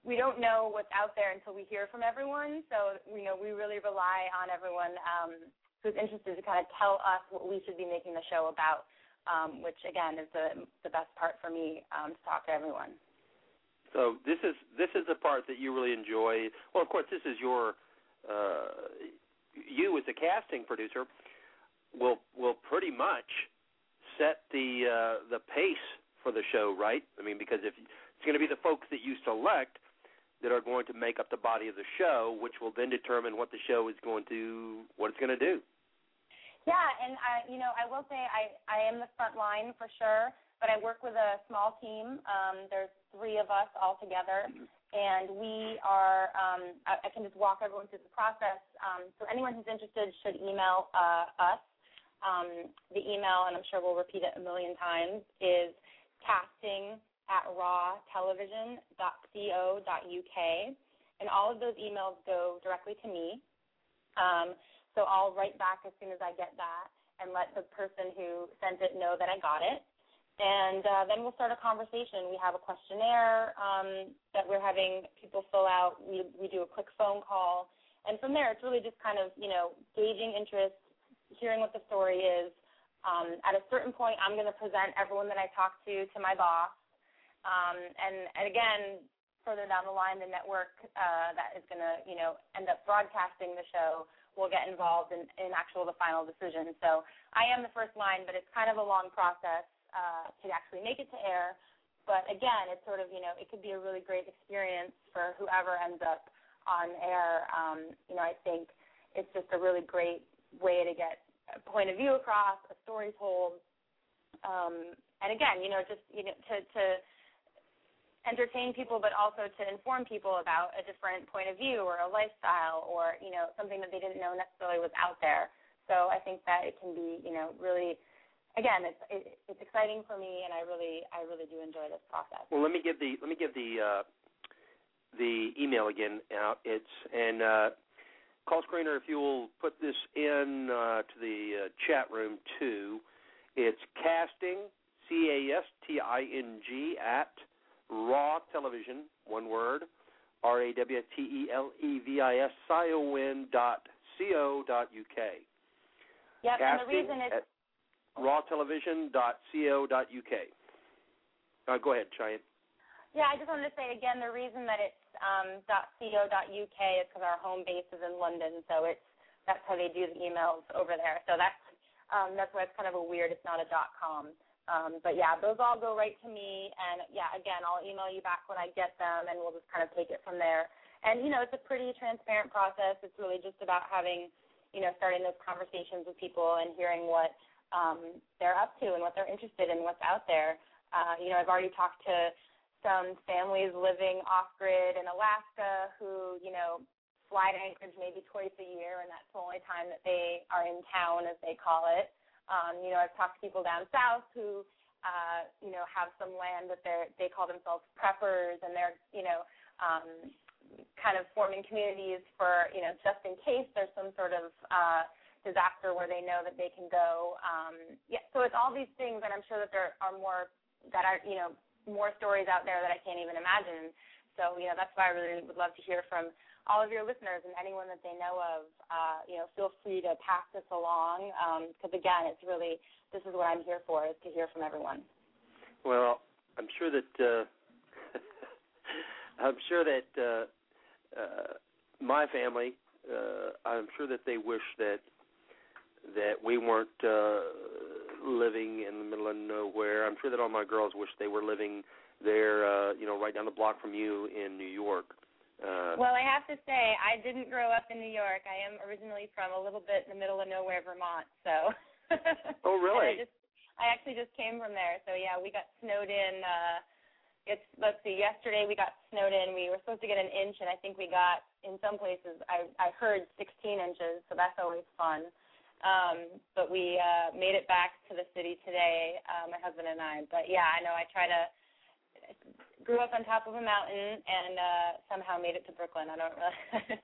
we don't know what's out there until we hear from everyone. So, you know, we really rely on everyone um, who's interested to kind of tell us what we should be making the show about um, which again is the the best part for me um, to talk to everyone. So this is this is the part that you really enjoy. Well, of course, this is your uh, you as a casting producer will will pretty much set the uh, the pace for the show, right? I mean, because if it's going to be the folks that you select that are going to make up the body of the show, which will then determine what the show is going to what it's going to do. Yeah, and I, you know, I will say I I am the front line for sure, but I work with a small team. Um, there's three of us all together, and we are. Um, I, I can just walk everyone through the process. Um, so anyone who's interested should email uh, us. Um, the email, and I'm sure we'll repeat it a million times, is casting at rawtelevision.co.uk, and all of those emails go directly to me. Um, so I'll write back as soon as I get that and let the person who sent it know that I got it. and uh, then we'll start a conversation. We have a questionnaire um, that we're having people fill out. We we do a quick phone call, and from there, it's really just kind of you know gauging interest, hearing what the story is. Um, at a certain point, I'm going to present everyone that I talk to to my boss, um, and and again, further down the line, the network uh, that is going to, you know, end up broadcasting the show will get involved in, in actual the final decision. So I am the first line, but it's kind of a long process uh, to actually make it to air. But again, it's sort of, you know, it could be a really great experience for whoever ends up on air. Um, you know, I think it's just a really great way to get a point of view across, a story told. Um, and again, you know, just you know, to to entertain people but also to inform people about a different point of view or a lifestyle or you know something that they didn't know necessarily was out there so i think that it can be you know really again it's it, it's exciting for me and i really i really do enjoy this process Well, let me give the let me give the uh, the email again out. It's and uh, call screener if you will put this in uh, to the uh, chat room too. It's casting c a s t i n g at raw television one word r a w t e l e v i s i o n dot c o dot u k. yep and the reason Casting reason it's at rawtelevision.co.uk. Uh, go ahead, Cheyenne. Yeah, I just wanted to say again the reason that it's um, .co.uk is because our home base is in London, so it's that's how they do the emails over there. So that's um, that's why it's kind of a weird. It's not a dot .com. Um, but yeah, those all go right to me, and yeah, again, I'll email you back when I get them, and we'll just kind of take it from there. And you know, it's a pretty transparent process. It's really just about having, you know, starting those conversations with people and hearing what um, they're up to and what they're interested in, what's out there. Uh, you know, I've already talked to some families living off grid in Alaska who, you know, fly to Anchorage maybe twice a year, and that's the only time that they are in town, as they call it. Um, you know, I've talked to people down south who, uh, you know, have some land that they're they call themselves preppers, and they're, you know, um, kind of forming communities for, you know, just in case there's some sort of uh, disaster where they know that they can go. Um, yeah, so it's all these things, and I'm sure that there are more that are, you know, more stories out there that I can't even imagine. So, you know, that's why I really would love to hear from all of your listeners and anyone that they know of. Uh, you know, feel free to pass this along because, again, it's really this is what I'm here for is to hear from everyone. Well, I'm sure that uh, [laughs] I'm sure that uh, uh, my family, uh, I'm sure that they wish that that we weren't uh, living in the middle of nowhere. I'm sure that all my girls wish they were living there, uh, you know, right down the block from you in New York. Uh, Well, I have to say, I didn't grow up in New York. I am originally from a little bit in the middle of nowhere, Vermont. So. Oh, [laughs] really? I just, I actually just came from there. So yeah, we got snowed in. uh It's let's see. Yesterday we got snowed in. We were supposed to get an inch, and I think we got in some places. I I heard 16 inches, so that's always fun. Um, but we uh, made it back to the city today, uh, my husband and I. But yeah, I know I try to grew up on top of a mountain and uh somehow made it to Brooklyn. I don't really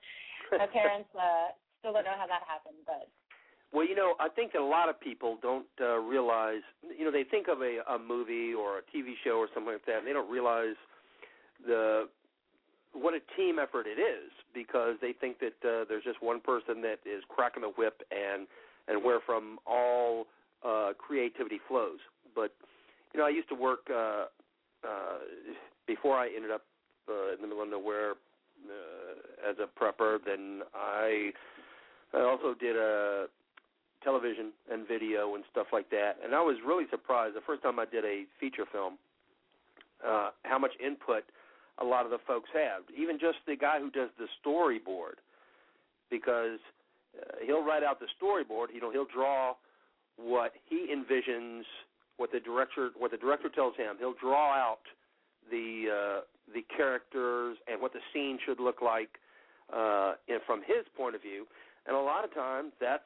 [laughs] my parents uh still don't know how that happened, but Well, you know, I think that a lot of people don't uh, realize. You know, they think of a, a movie or a TV show or something like that, and they don't realize the what a team effort it is because they think that uh, there's just one person that is cracking the whip and and where from all uh, creativity flows. But you know, I used to work uh, uh, before I ended up uh, in the middle of nowhere uh, as a prepper. Then I I also did a television and video and stuff like that. And I was really surprised the first time I did a feature film uh, how much input a lot of the folks have. Even just the guy who does the storyboard, because uh, he'll write out the storyboard. You know, he'll draw what he envisions, what the director what the director tells him. He'll draw out the uh, the characters and what the scene should look like uh, and from his point of view. And a lot of times, that's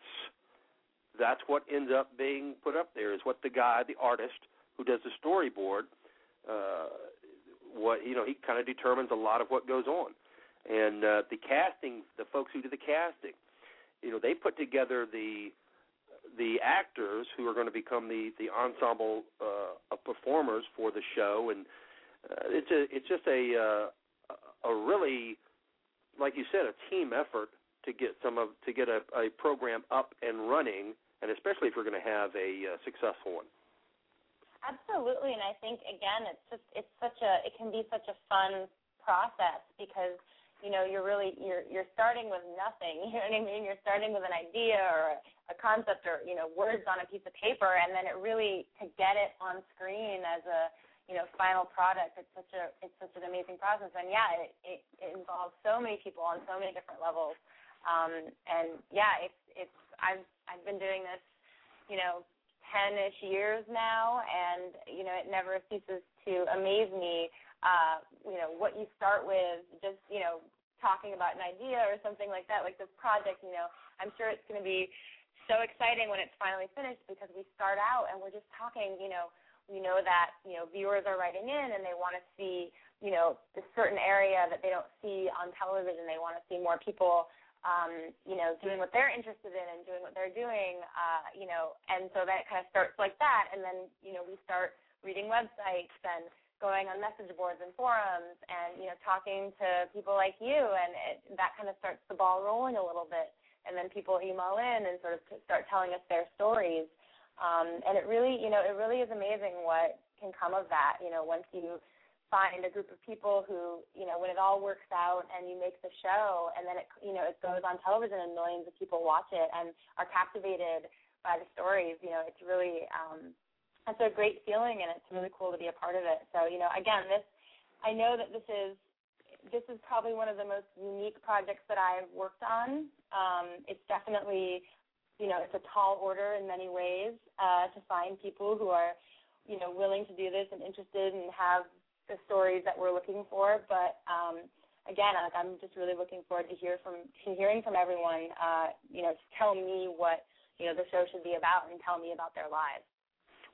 that's what ends up being put up there is what the guy, the artist who does the storyboard, uh, what you know, he kind of determines a lot of what goes on. And uh, the casting, the folks who do the casting, you know, they put together the the actors who are going to become the the ensemble uh, of performers for the show, and it's a it's just a uh, a really like you said a team effort to get some of to get a, a program up and running, and especially if you're going to have a uh, successful one. Absolutely, and I think again, it's just it's such a it can be such a fun process because you know you're really you're you're starting with nothing. [laughs] You know what I mean? You're starting with an idea or a, a concept or you know words on a piece of paper, and then it really to get it on screen as a you know final product. It's such a it's such an amazing process, and yeah, it it, it involves so many people on so many different levels. Um, and yeah, it's it's I've I've been doing this, you know, ten-ish years now, and you know it never ceases to amaze me. Uh, you know what you start with, just you know talking about an idea or something like that, like this project. You know, I'm sure it's going to be so exciting when it's finally finished because we start out and we're just talking. You know, we know that you know viewers are writing in and they want to see you know a certain area that they don't see on television. They want to see more people um, you know, doing what they're interested in and doing what they're doing, uh, you know, and so that kind of starts like that, and then you know we start reading websites and going on message boards and forums and you know talking to people like you, and it, that kind of starts the ball rolling a little bit, and then people email in and sort of start telling us their stories, um, and it really, you know, it really is amazing what can come of that, you know, once you find a group of people who, you know, when it all works out and you make the show and then it, you know, it goes on television and millions of people watch it and are captivated by the stories, you know, it's really, um, it's a great feeling and it's really cool to be a part of it. So, you know, again, this, I know that this is, this is probably one of the most unique projects that I've worked on. Um, it's definitely, you know, it's a tall order in many ways uh, to find people who are, you know, willing to do this and interested and have the stories that we're looking for. But um, again, like, I'm just really looking forward to hear from to hearing from everyone. Uh, you know, to tell me what you know the show should be about and tell me about their lives.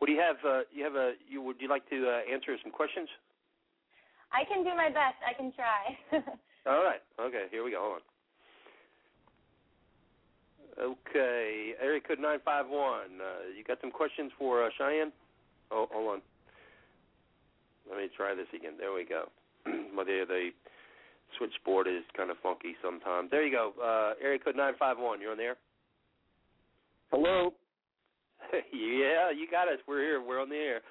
What do you have? Uh, you have a? You would you like to uh, answer some questions? I can do my best. I can try. [laughs] All right. Okay. Here we go. Hold on. Okay, area code nine five one. Uh, you got some questions for uh, Cheyenne? Oh, hold on. Let me try this again. There we go. [clears throat] well, the, the switchboard is kind of funky sometimes. There you go. Uh, area code 951. You're on there? Hello. [laughs] yeah, you got us. We're here. We're on the air.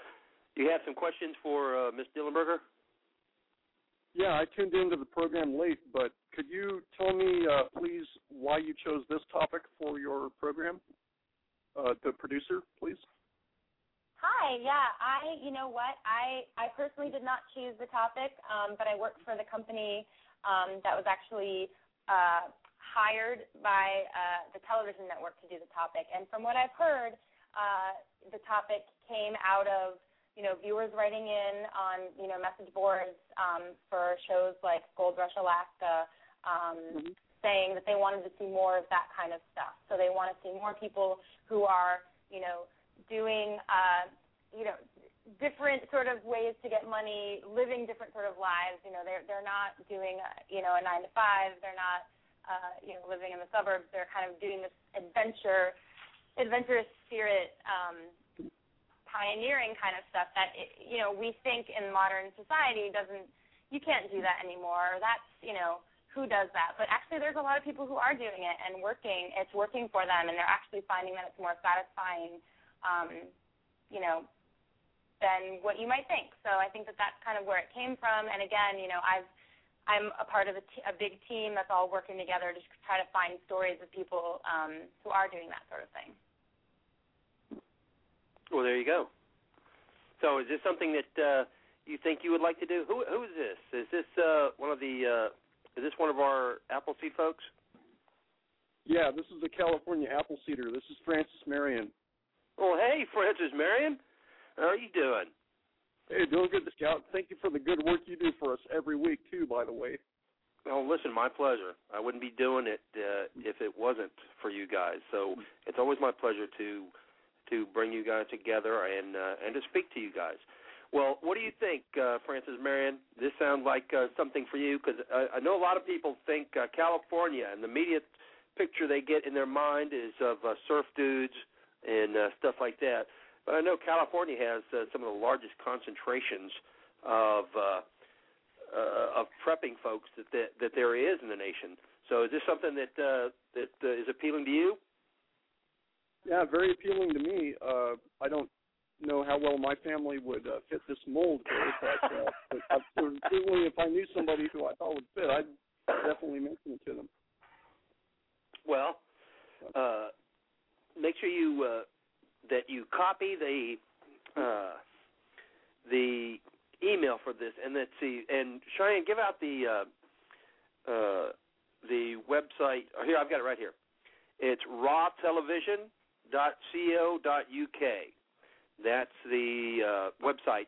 You have some questions for uh, Miss Dillenberger? Yeah, I tuned into the program late, but could you tell me, uh, please, why you chose this topic for your program? Uh, the producer, please. Hi, yeah, I, you know what, I, I personally did not choose the topic, um, but I worked for the company um, that was actually uh, hired by uh, the television network to do the topic. And from what I've heard, uh, the topic came out of, you know, viewers writing in on, you know, message boards um, for shows like Gold Rush Alaska, um, mm-hmm. saying that they wanted to see more of that kind of stuff. So they want to see more people who are, you know, doing uh, you know different sort of ways to get money, living different sort of lives. You know, they're they're not doing a, you know a nine to five. They're not uh, you know living in the suburbs. They're kind of doing this adventure, adventurous spirit, um, pioneering kind of stuff that it, you know we think in modern society doesn't. You can't do that anymore. That's you know who does that. But actually, there's a lot of people who are doing it and working. It's working for them, and they're actually finding that it's more satisfying um, you know, than what you might think. So I think that that's kind of where it came from. And again, you know, I've I'm a part of a, t- a big team that's all working together to try to find stories of people um, who are doing that sort of thing. Well, there you go. So, is this something that uh, you think you would like to do? Who who is this? Is this uh, one of the? Uh, is this one of our Appleseed folks? Yeah, this is a California Appleseeder. This is Francis Marion. Well, hey, Francis Marion. How are you doing? Hey, doing good, Scout. Thank you for the good work you do for us every week, too, by the way. Oh, listen, my pleasure. I wouldn't be doing it uh, if it wasn't for you guys. So it's always my pleasure to to bring you guys together and uh, and to speak to you guys. Well, what do you think, uh, Francis Marion? This sounds like uh, something for you because I, I know a lot of people think uh, California and the immediate picture they get in their mind is of uh, surf dudes and uh, stuff like that. But I know California has uh, some of the largest concentrations of uh, uh, of prepping folks that, that that there is in the nation. So is this something that uh, that uh, is appealing to you? Yeah, very appealing to me. Uh, I don't know how well my family would uh, fit this mold, Kurt, but, uh, [laughs] but certainly if I knew somebody who I thought would fit, I'd definitely mention it to them. Well, uh, make sure you uh, that you copy the uh, the email for this, and let's see, and Cheyenne, give out the uh, uh, the website. Oh, here, I've got it right here. It's rawtelevision.co.uk. That's the uh, website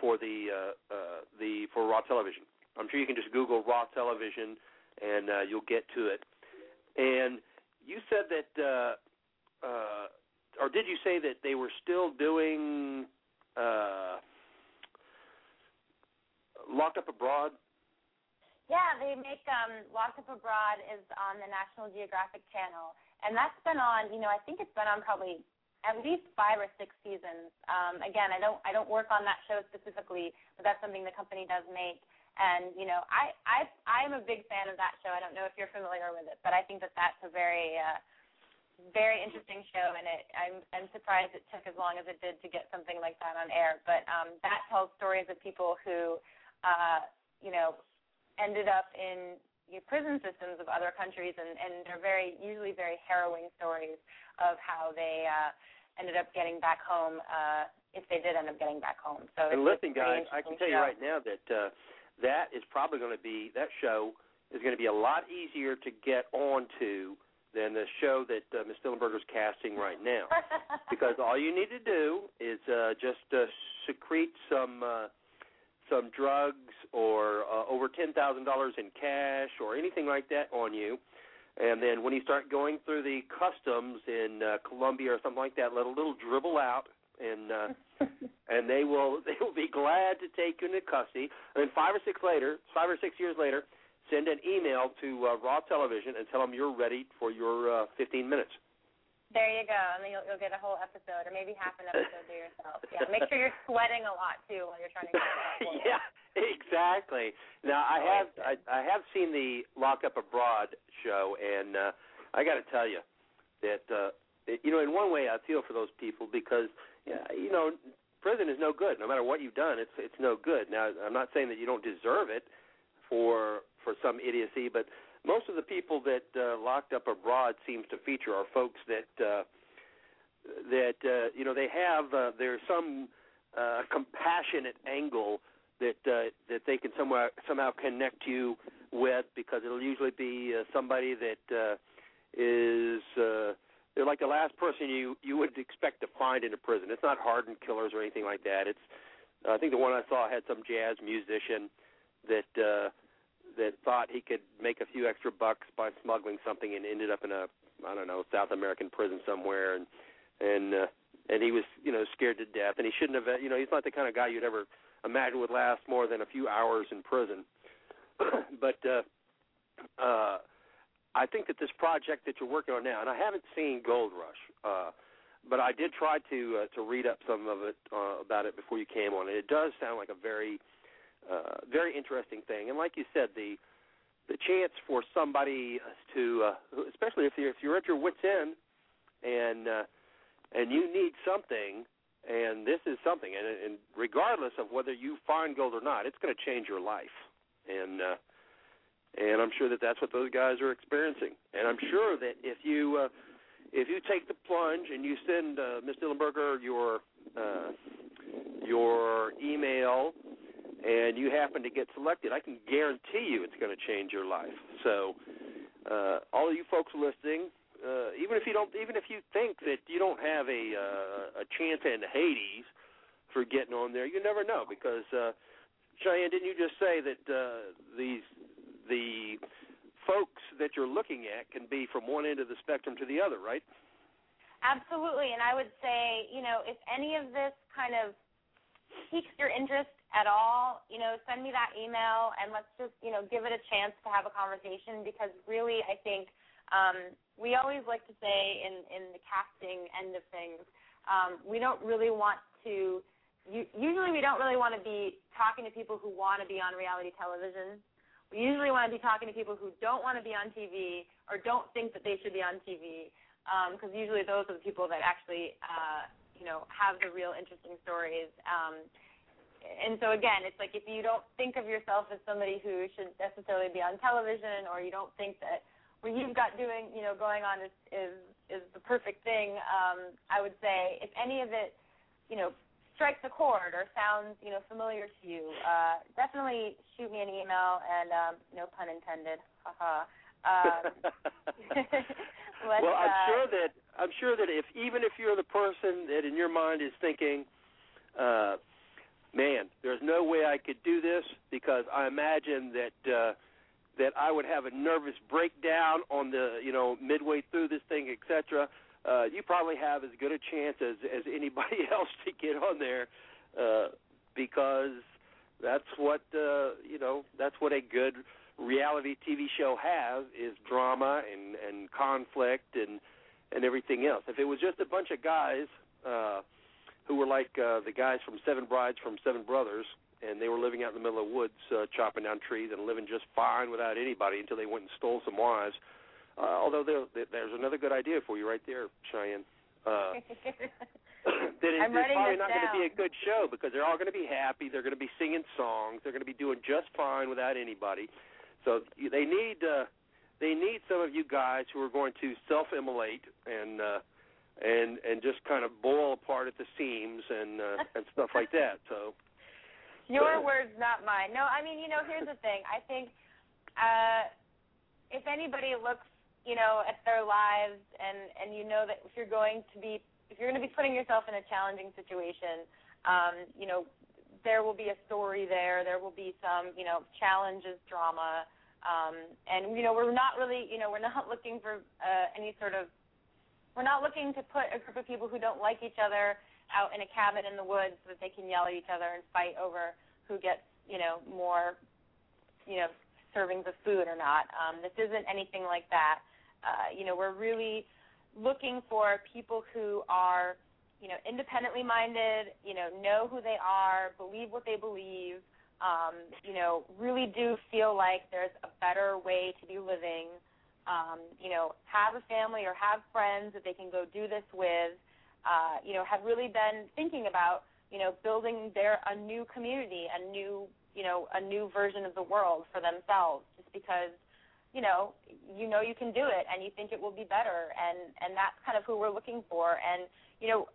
for the uh, uh, the for Raw Television. I'm sure you can just Google Raw Television and uh, you'll get to it. And you said that, uh, uh, or did you say that they were still doing uh, Locked Up Abroad? Yeah, they make um Locked Up Abroad is on the National Geographic Channel, and that's been on. You know, I think it's been on probably at least five or six seasons. Um, again, I don't I don't work on that show specifically, but that's something the company does make. And you know, I I I'm a big fan of that show. I don't know if you're familiar with it, but I think that that's a very uh, very interesting show, and it I'm I'm surprised it took as long as it did to get something like that on air. But um, that tells stories of people who, uh, you know, ended up in you prison systems of other countries, and and they're very usually very harrowing stories of how they uh, ended up getting back home. Uh, if they did end up getting back home, so and listen, guys, I can tell you right now that uh, that is probably going to be that show is going to be a lot easier to get onto than the show that uh, Miss Dillenberger's casting right now. [laughs] because all you need to do is uh, just uh, secrete some uh, some drugs or uh, over ten thousand dollars in cash or anything like that on you, and then when you start going through the customs in uh, Colombia or something like that, let a little dribble out, and uh, [laughs] and they will [laughs] they will be glad to take you into custody. And then five or six later, five or six years later, send an email to uh, Raw Television and tell them you're ready for your uh, 15 minutes. There you go, and then you'll, you'll get a whole episode, or maybe half an episode to yourself. Yeah, make sure you're sweating a lot too while you're trying to get [laughs] yeah, exactly. Now I have I, I have seen the Lock Up Abroad show, and uh, I got to tell you that uh, it, you know in one way I feel for those people because yeah, you know prison is no good. No matter what you've done, it's it's no good. Now I'm not saying that you don't deserve it for for some idiocy, but most of the people that uh, Locked Up Abroad seems to feature are folks that. Uh, that uh, you know they have uh, there's some uh, compassionate angle that uh, that they can somewhere somehow connect you with because it'll usually be uh, somebody that uh, is uh, they're like the last person you you would expect to find in a prison. It's not hardened killers or anything like that. It's I think the one I saw had some jazz musician that uh, that thought he could make a few extra bucks by smuggling something and ended up in a I don't know South American prison somewhere and and uh, and he was you know scared to death and he shouldn't have you know he's not the kind of guy you'd ever imagine would last more than a few hours in prison. [coughs] But uh uh I think that this project that you're working on now and I haven't seen Gold Rush uh but I did try to uh, to read up some of it uh, about it before you came on and it does sound like a very uh very interesting thing. And like you said the the chance for somebody to uh especially if you're if you're at your wits end and uh and you need something, and this is something, and, and regardless of whether you find gold or not, it's going to change your life, and uh, and I'm sure that that's what those guys are experiencing, and I'm sure that if you uh, if you take the plunge and you send uh, Ms. Dillenberger your uh, your email and you happen to get selected, I can guarantee you it's going to change your life. So, uh, all of you folks listening, uh, even if you don't, even if you think that you don't have a uh, a chance in Hades for getting on there, you never know because uh, Cheyenne, didn't you just say that uh, these the folks that you're looking at can be from one end of the spectrum to the other, right? Absolutely, and I would say, you know, if any of this kind of piques your interest at all, you know, send me that email and let's just, you know, give it a chance to have a conversation because really I think um, we always like to say in in the casting end of things, um, we don't really want to. Usually, we don't really want to be talking to people who want to be on reality television. We usually want to be talking to people who don't want to be on TV or don't think that they should be on TV, because um, usually those are the people that actually, uh, you know, have the real interesting stories. Um, and so again, it's like if you don't think of yourself as somebody who should necessarily be on television, or you don't think that what you've got doing, you know, going on is is is the perfect thing. Um, I would say if any of it, you know, strikes a chord or sounds, you know, familiar to you, uh, definitely shoot me an email and um, no pun intended. Haha. Um, [laughs] [laughs] well, I'm uh, sure that I'm sure that if even if you're the person that in your mind is thinking, uh, man, there's no way I could do this because I imagine that uh, that I would have a nervous breakdown on the you know midway through this thing, etc. Uh, you probably have as good a chance as as anybody [laughs] else to get on there uh, because that's what uh, you know that's what a good reality TV show has is drama and and conflict and and everything else. If it was just a bunch of guys uh, who were like uh, the guys from Seven Brides from Seven Brothers, and they were living out in the middle of the woods, uh, chopping down trees and living just fine without anybody until they went and stole some wives. Uh, although there, there's another good idea for you right there, Cheyenne. Uh, [laughs] then it's, I'm it's probably not going to be a good show because they're all going to be happy. They're going to be singing songs. They're going to be doing just fine without anybody. So they need uh, they need some of you guys who are going to self-immolate and uh, and and just kind of boil apart at the seams and uh, and stuff like that. So Your words, not mine. No, I mean, you know, here's the thing. I think uh if anybody looks, you know, at their lives and and you know that if you're going to be if you're going to be putting yourself in a challenging situation, um, you know, there will be a story there. There will be some, you know, challenges, drama, um, and you know, we're not really, you know, we're not [laughs] looking for uh, any sort of we're not looking to put a group of people who don't like each other out in a cabin in the woods so that they can yell at each other and fight over who gets, you know, more, you know, servings of food or not. Um, this isn't anything like that. Uh, you know, we're really looking for people who are, you know, independently minded, you know, know who they are, believe what they believe, um, you know, really do feel like there's a better way to be living um, you know, have a family or have friends that they can go do this with, uh, you know, have really been thinking about, you know, building their a new community, a new, you know, a new version of the world for themselves, just because, you know, you know you can do it and you think it will be better, and and that's kind of who we're looking for, and you know.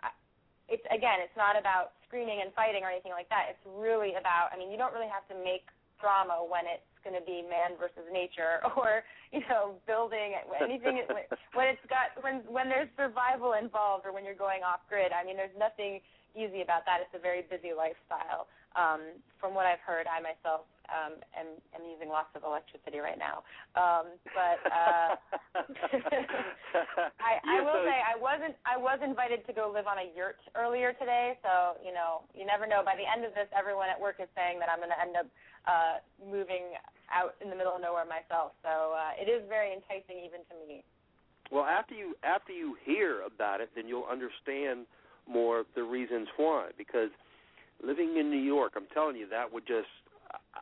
It's again, it's not about screaming and fighting or anything like that. It's really about. I mean, you don't really have to make drama when it's going to be man versus nature [laughs] or you know building anything [laughs] when it's got when when there's survival involved or when you're going off grid. I mean there's nothing easy about that. It's a very busy lifestyle. Um from what i've heard i myself um am am using lots of electricity right now. Um but uh [laughs] i i will say i wasn't i was invited to go live on a yurt earlier today. So you know you never know. By the end of this everyone at work is saying that i'm going to end up uh moving out in the middle of nowhere myself. So uh, it is very enticing even to me. Well, after you after you hear about it, then you'll understand more the reasons why. Because living in New York, I'm telling you, that would just I,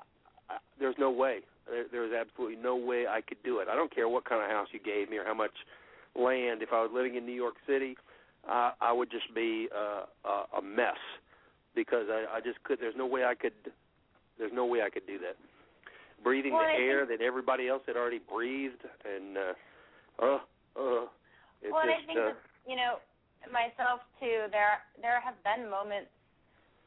I, there's no way. There, there's absolutely no way I could do it. I don't care what kind of house you gave me or how much land. If I was living in New York City, uh, I would just be uh, a, a mess because I, I just could. There's no way I could. There's no way I could do that. Breathing Well, the air that everybody else had already breathed, and uh, uh, uh, it's well, and I just, think uh, that you know myself too. There there have been moments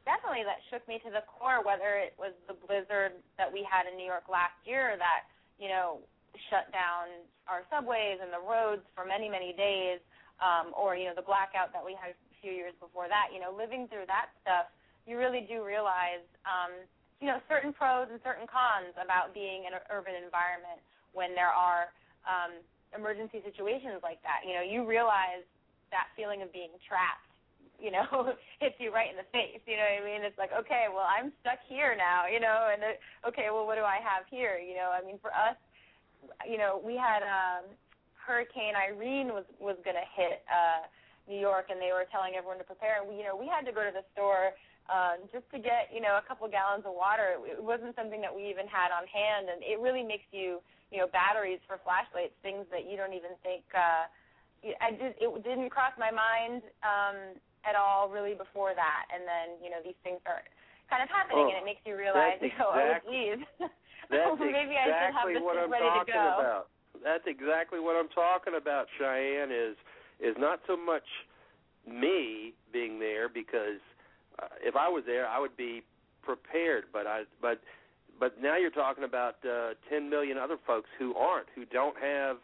definitely that shook me to the core. Whether it was the blizzard that we had in New York last year that you know shut down our subways and the roads for many many days, um, or you know the blackout that we had a few years before that. You know, living through that stuff, you really do realize. Um, you know certain pros and certain cons about being in an urban environment when there are um, emergency situations like that. You know, you realize that feeling of being trapped. You know, [laughs] hits you right in the face. You know what I mean? It's like, okay, well, I'm stuck here now. You know, and it, okay, well, what do I have here? You know, I mean, for us, you know, we had um, Hurricane Irene was was going to hit uh, New York, and they were telling everyone to prepare. We, you know, we had to go to the store uh, just to get you know a couple gallons of water. It, it wasn't something that we even had on hand, and it really makes you you know batteries for flashlights, things that you don't even think. Uh, I did. It didn't cross my mind um, at all really before that, and then you know these things are kind of happening, Oh, and it makes you realize, [laughs] that's oh, oh, geez. Maybe I should have exactly this what I'm ready to talking go. about. That's exactly what I'm talking about, Cheyenne. Is is not so much me being there because uh, if I was there, I would be prepared. But I but but now you're talking about uh, 10 million other folks who aren't, who don't have.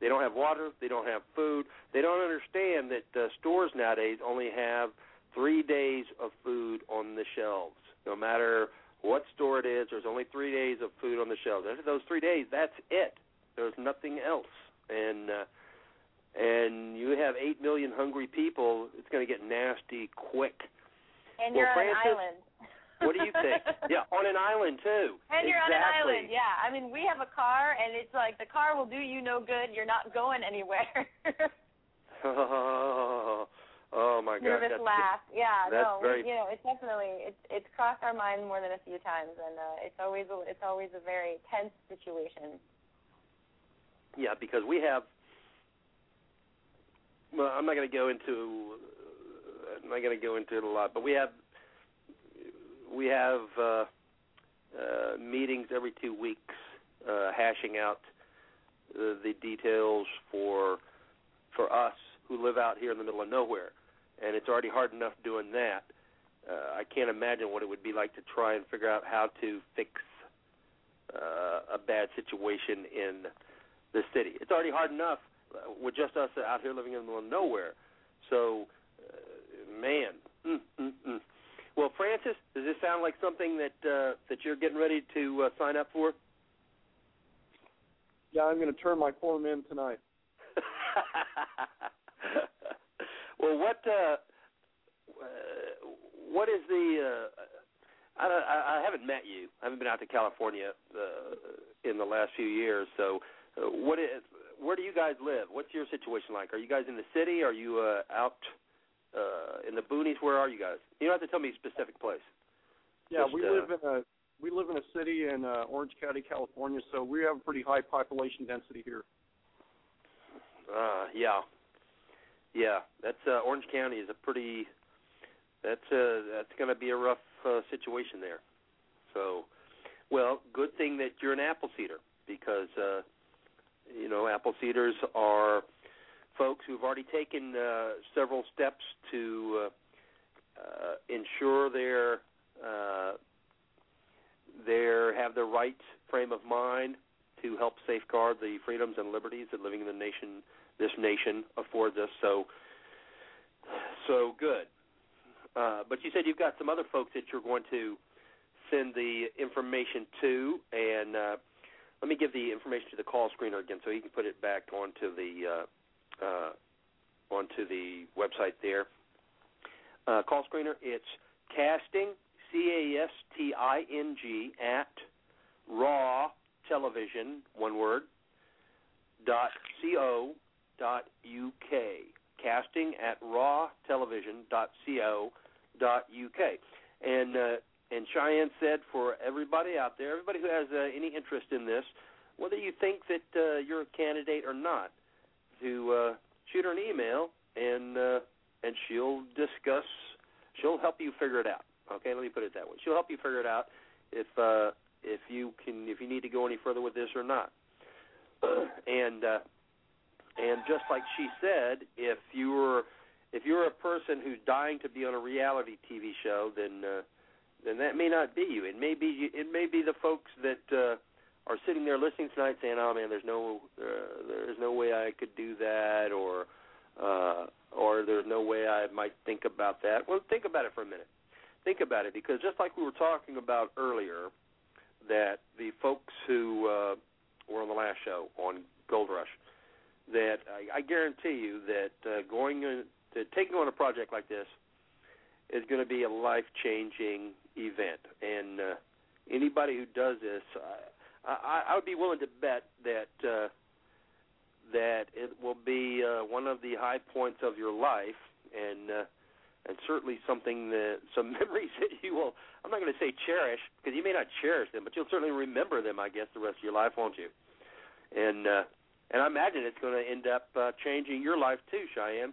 They don't have water. They don't have food. They don't understand that uh, stores nowadays only have three days of food on the shelves. No matter what store it is, there's only three days of food on the shelves. After those three days, that's it. There's nothing else. And uh, and you have eight million hungry people. It's going to get nasty quick. And Well, you're on Francis, an island. [laughs] What do you think? yeah, on an island too. And you're on an island, yeah. I mean, we have a car, and it's like the car will do you no good. You're not going anywhere. oh [laughs] [laughs] oh my God. Nervous that's laugh. Yeah, that's no, very- we, you know, it's definitely it's it's crossed our mind more than a few times, and uh, it's always a, it's always a very tense situation. Yeah, because we have. Well, I'm not going to go into. I'm not going to go into it a lot, but we have. We have uh, uh, meetings every two weeks, uh, hashing out uh, the details for for us who live out here in the middle of nowhere, and it's already hard enough doing that. Uh, I can't imagine what it would be like to try and figure out how to fix uh, a bad situation in the city. It's already hard enough with just us out here living in the middle of nowhere. So, man, mm, mm, mm. well, Francis, does this sound like something that uh, that you're getting ready to uh, sign up for? Yeah, I'm going to turn my form in tonight. [laughs] well, what uh, uh, what is the? Uh, I, I, I haven't met you. I haven't been out to California uh, in the last few years. So, uh, what is? Where do you guys live? What's your situation like? Are you guys in the city? Are you uh, out uh, in the boonies? Where are you guys? You don't have to tell me a specific place. Yeah, Just, we uh, live in a we live in a city in uh, Orange County, California, so we have a pretty high population density here. Uh, yeah, yeah. That's uh, Orange County is a pretty. That's uh, that's going to be a rough uh, situation there. So, well, good thing that you're an apple seeder because uh, you know apple seeders are folks who've already taken uh, several steps to uh, uh, ensure their uh, their have the right frame of mind to help safeguard the freedoms and liberties that living in the nation this nation affords us. So, so good. Uh, but you said you've got some other folks that you're going to send the information to, and let me give the information to the call screener again, so he can put it back onto the uh, onto the website there. Uh, call screener, it's casting C A S T I N G at raw television one word dot co dot uk casting at raw television dot co dot uk and uh, and Cheyenne said for everybody out there everybody who has uh, any interest in this whether you think that uh, you're a candidate or not to uh, shoot her an email and uh, and she'll discuss she'll help you figure it out. Okay let me put it that way. She'll help you figure it out if uh, if you can if you need to go any further with this or not. [clears throat] And uh, and just like she said, if you're if you're a person who's dying to be on a reality TV show, then uh, then that may not be you. It may be it may be the folks that uh, are sitting there listening tonight saying, "Oh man, there's no uh, there's no way I could do that," or uh, or there's no way I might think about that. Well, think about it for a minute. Think about it because just like we were talking about earlier, that the folks who uh, were on the last show on Gold Rush that I, I guarantee you that uh, going in, to taking on a project like this is going to be a life changing event. And uh, anybody who does this, I, I, would be willing to bet that uh, that it will be uh, one of the high points of your life, and uh, and certainly something that some [laughs] memories that you will. I'm not going to say cherish because you may not cherish them, but you'll certainly remember them. I guess the rest of your life, won't you? And uh, and I imagine it's going to end up uh, changing your life too, Cheyenne.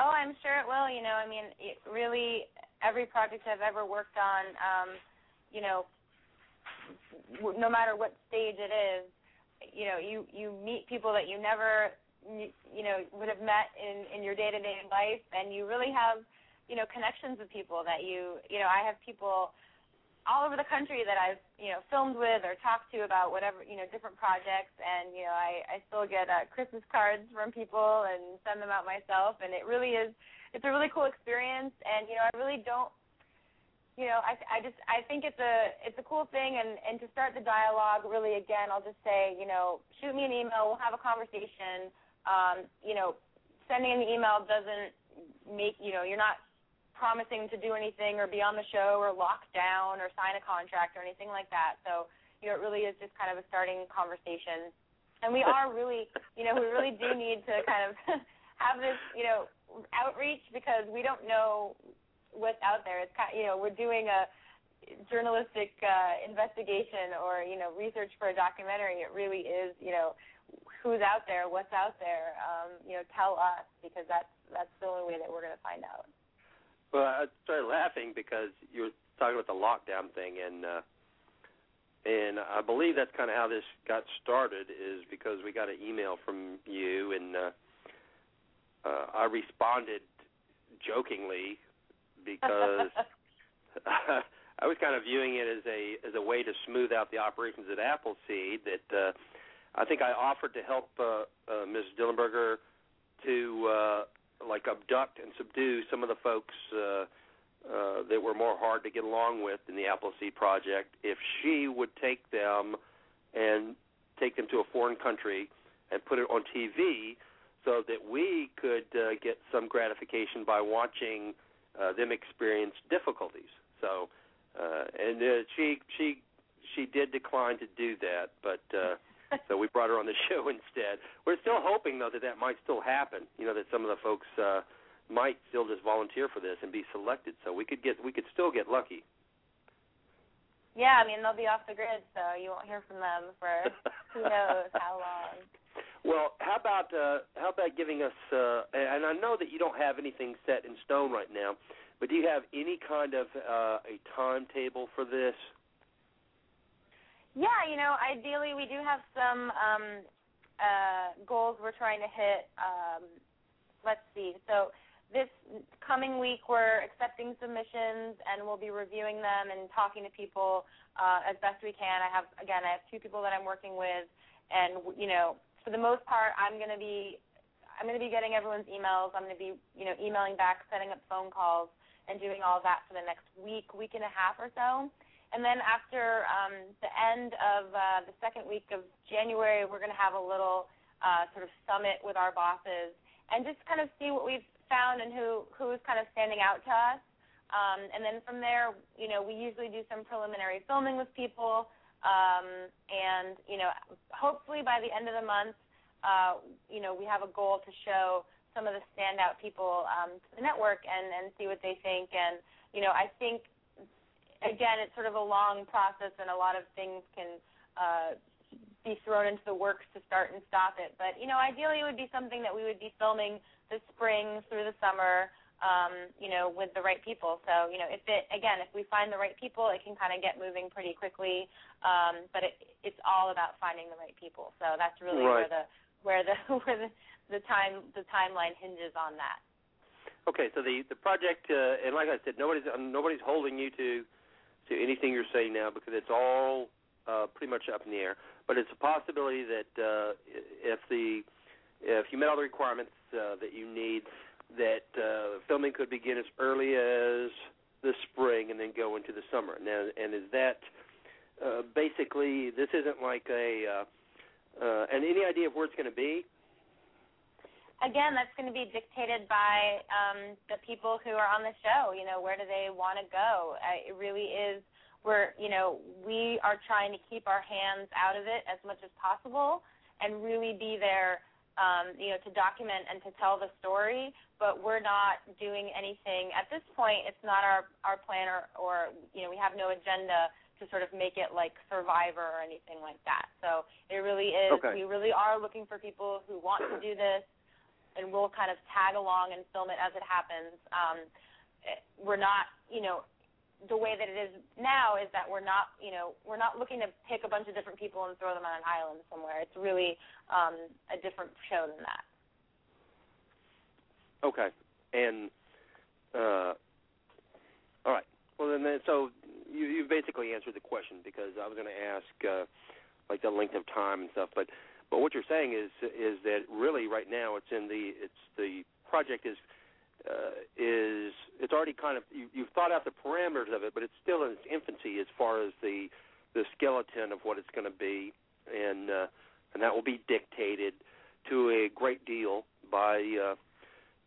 Oh, I'm sure it will. You know, I mean, it really, every project I've ever worked on, um, you know, no matter what stage it is, you know, you you meet people that you never, you, know, would have met in in your day to day life, and you really have, you know, connections with people that you, you know, I have people all over the country that I've you know filmed with or talked to about whatever you know different projects, and you know I I still get uh, Christmas cards from people and send them out myself, and it really is it's a really cool experience, and you know I really don't you know I I just I think it's a it's a cool thing, and and to start the dialogue really again I'll just say you know shoot me an email, we'll have a conversation. Um, you know, sending an email doesn't make you know you're not promising to do anything or be on the show or lock down or sign a contract or anything like that. So, you know, it really is just kind of a starting conversation. And we are really, you know, we really do need to kind of [laughs] have this, you know, outreach because we don't know what's out there. It's kind, you know, we're doing a journalistic uh, investigation or you know research for a documentary. It really is, you know, who's out there, what's out there. Um, you know, tell us because that's that's the only way that we're going to find out. Well, I started laughing because you were talking about the lockdown thing, and uh, and I believe that's kind of how this got started. Is because we got an email from you, and uh, uh, I responded jokingly because [laughs] [laughs] I was kind of viewing it as a as a way to smooth out the operations at Appleseed. That uh, I think I offered to help uh, uh, Ms. Dillenberger to uh, like abduct and subdue some of the folks uh, uh, that were more hard to get along with in the Appleseed Project if she would take them and take them to a foreign country and put it on TV so that we could uh, get some gratification by watching uh, them experience difficulties. So, uh, and uh, she she she did decline to do that, but uh, [laughs] so we brought her on the show [laughs] instead. We're still hoping though that that might still happen. You know that some of the folks uh, might still just volunteer for this and be selected, so we could get we could still get lucky. Yeah, I mean they'll be off the grid, so you won't hear from them for [laughs] who knows how long. Well, how about uh, how about giving us? Uh, and I know that you don't have anything set in stone right now, but do you have any kind of uh, a timetable for this? Yeah, you know, ideally we do have some um, uh, goals we're trying to hit. Um, let's see. So this coming week we're accepting submissions and we'll be reviewing them and talking to people uh, as best we can. I have again, I have two people that I'm working with, and you know, for the most part, I'm going to be I'm going to be getting everyone's emails. I'm going to be you know emailing back, setting up phone calls, and doing all that for the next week, week and a half or so. And then after um, the end of uh, the second week of January, we're going to have a little uh, sort of summit with our bosses and just kind of see what we've found and who who's kind of standing out to us. Um, and then from there, you know, we usually do some preliminary filming with people, um, and you know, hopefully by the end of the month, uh, you know, we have a goal to show some of the standout people um, to the network and and see what they think. And you know, I think again, it's sort of a long process, and a lot of things can uh, be thrown into the works to start and stop it. But you know, ideally, it would be something that we would be filming this spring through the summer. Um, you know, with the right people. So, you know, if it again, if we find the right people, it can kind of get moving pretty quickly. Um, but it, it's all about finding the right people. So that's really Right. where the where the [laughs] where the, the time the timeline hinges on that. Okay, so the the project, uh, and like I said, nobody's um, nobody's holding you to to anything you're saying now because it's all uh, pretty much up in the air. But it's a possibility that uh, if the if you met all the requirements uh, that you need, that uh, filming could begin as early as the spring and then go into the summer. Now, and is that uh, basically this isn't like a uh, uh, and any idea of where it's going to be? again, that's going to be dictated by um, the people who are on the show. You know, where do they want to go? Uh, it really is. We're, you know, we are trying to keep our hands out of it as much as possible, and really be there um, you know, to document and to tell the story, but we're not doing anything at this point. It's not our our plan, or, or you know, we have no agenda to sort of make it like Survivor or anything like that. So it really is. Okay. We really are looking for people who want to do this, and we'll kind of tag along and film it as it happens. Um, eh, we're not, you know, the way that it is now is that we're not, you know, we're not looking to pick a bunch of different people and throw them on an island somewhere. It's really um, a different show than that. Okay. And uh, all right. Well, then, so you you basically answered the question because I was going to ask uh, like the length of time and stuff, but but what you're saying is is that really right now it's in the it's the project is uh, is it's already kind of you, you've thought out the parameters of it, but it's still in its infancy as far as the the skeleton of what it's going to be, and uh, and that will be dictated to a great deal by uh,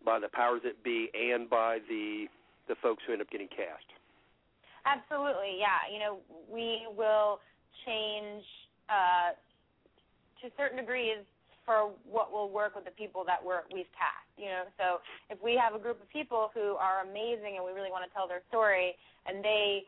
by the powers that be and by the the folks who end up getting cast. Absolutely, yeah. You know, we will change uh, to certain degrees for what will work with the people that we're we've cast. You know, so if we have a group of people who are amazing and we really want to tell their story, and they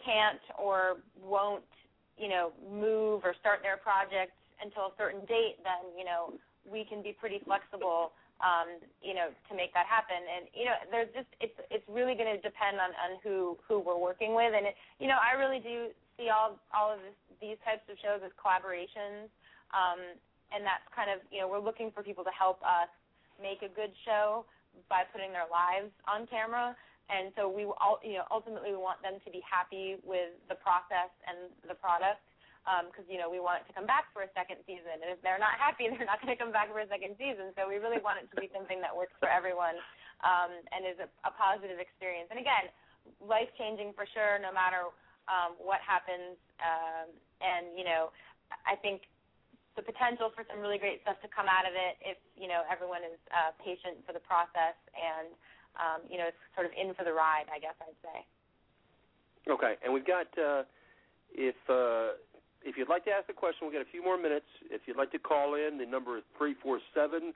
can't or won't, you know, move or start their project until a certain date, then you know we can be pretty flexible um, you know, to make that happen. And you know, there's just it's it's really going to depend on on who who we're working with. And it, you know, I really do see all all of this, these types of shows as collaborations. Um, and that's kind of you know we're looking for people to help us make a good show by putting their lives on camera. And so we all you know ultimately we want them to be happy with the process and the product because um, you know we want it to come back for a second season, and if they're not happy, [laughs] they're not going to come back for a second season. So we really want it to be something that works for everyone um, and is a, a positive experience. And again, life changing for sure, no matter um, what happens. Um, and you know, I think the potential for some really great stuff to come out of it if you know everyone is uh, patient for the process and um, you know it's sort of in for the ride. I guess I'd say. Okay, and we've got uh, if uh, if you'd like to ask a question, we've got a few more minutes. If you'd like to call in, the number is three four seven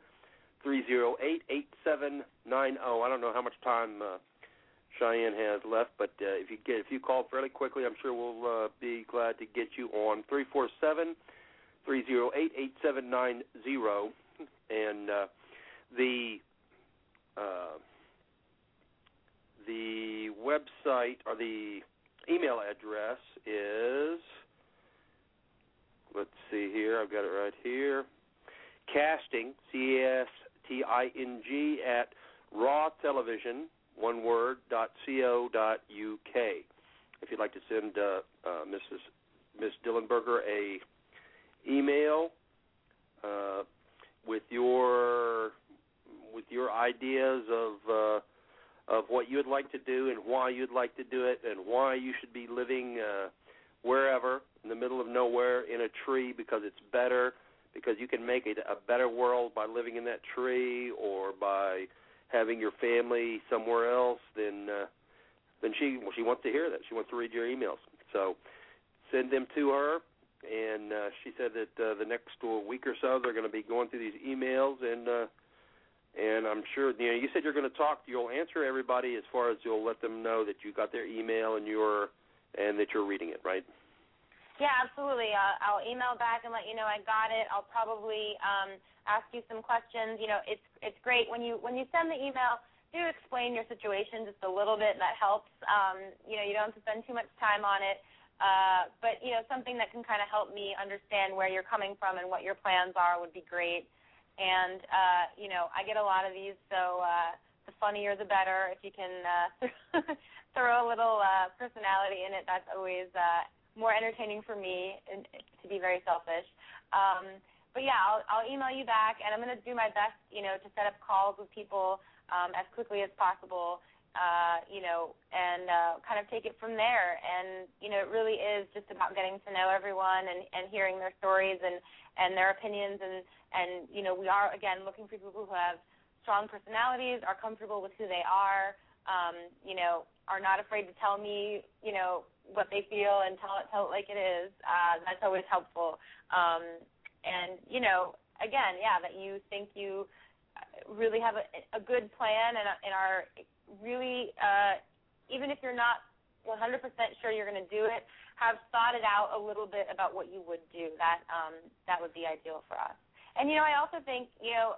three zero eight eight seven nine zero. I don't know how much time uh, Cheyenne has left, but uh, if you get if you call fairly quickly, I'm sure we'll uh, be glad to get you on three four seven three zero eight eight seven nine zero. And uh, the uh, the website or the email address is let's see here. I've got it right here. Casting, C A S T I N G, at raw television, one word, dot co dot uk. If you'd like to send uh, uh, Mrs. Miss Dillenberger a email uh, with your with your ideas of uh, of what you'd like to do and why you'd like to do it and why you should be living uh, wherever in the middle of nowhere in a tree because it's better because you can make it a better world by living in that tree or by having your family somewhere else then uh, then she well, she wants to hear that. She wants to read your emails. So send them to her and uh, she said that uh, the next uh, week or so they're going to be going through these emails and uh, and I'm sure you know you said you're going to talk you'll answer everybody as far as you'll let them know that you got their email and you're and that you're reading it right Yeah, absolutely. Uh, I'll email back and let you know I got it. I'll probably um, ask you some questions. You know, it's it's great when you when you send the email. Do explain your situation just a little bit. That helps. Um, you know, you don't have to spend too much time on it. Uh, but you know, something that can kind of help me understand where you're coming from and what your plans are would be great. And uh, you know, I get a lot of these, so uh, the funnier the better. If you can uh, [laughs] throw a little uh, personality in it, that's always uh, more entertaining for me, and to be very selfish. Um, but yeah, I'll, I'll email you back, and I'm going to do my best, you know, to set up calls with people um, as quickly as possible, uh, you know, and uh, kind of take it from there. And you know, it really is just about getting to know everyone and, and hearing their stories and and their opinions, and and you know, we are again looking for people who have strong personalities, are comfortable with who they are, um, you know, are not afraid to tell me, you know, what they feel and tell it tell it like it is. Uh, that's always helpful. Um, and you know, again, yeah, that you think you really have a, a good plan and, and are really, uh, even if you're not 100% sure you're going to do it, have thought it out a little bit about what you would do. That um, that would be ideal for us. And you know, I also think you know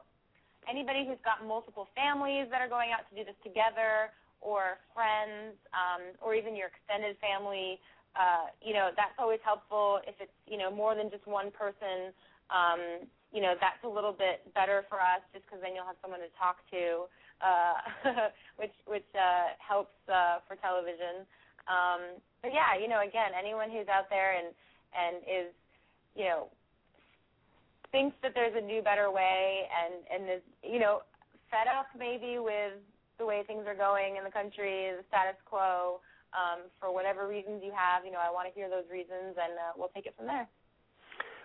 anybody who's got multiple families that are going out to do this together, or friends, um, or even your extended family. Uh, you know, that's always helpful. If it's you know more than just one person, um, you know that's a little bit better for us, just because then you'll have someone to talk to, uh, [laughs] which which uh, helps uh, for television. Um, but yeah, you know, again, anyone who's out there and and is, you know, thinks that there's a new, better way, and and is, you know, fed up maybe with the way things are going in the country, the status quo, um, for whatever reasons you have, you know, I want to hear those reasons, and uh, we'll take it from there.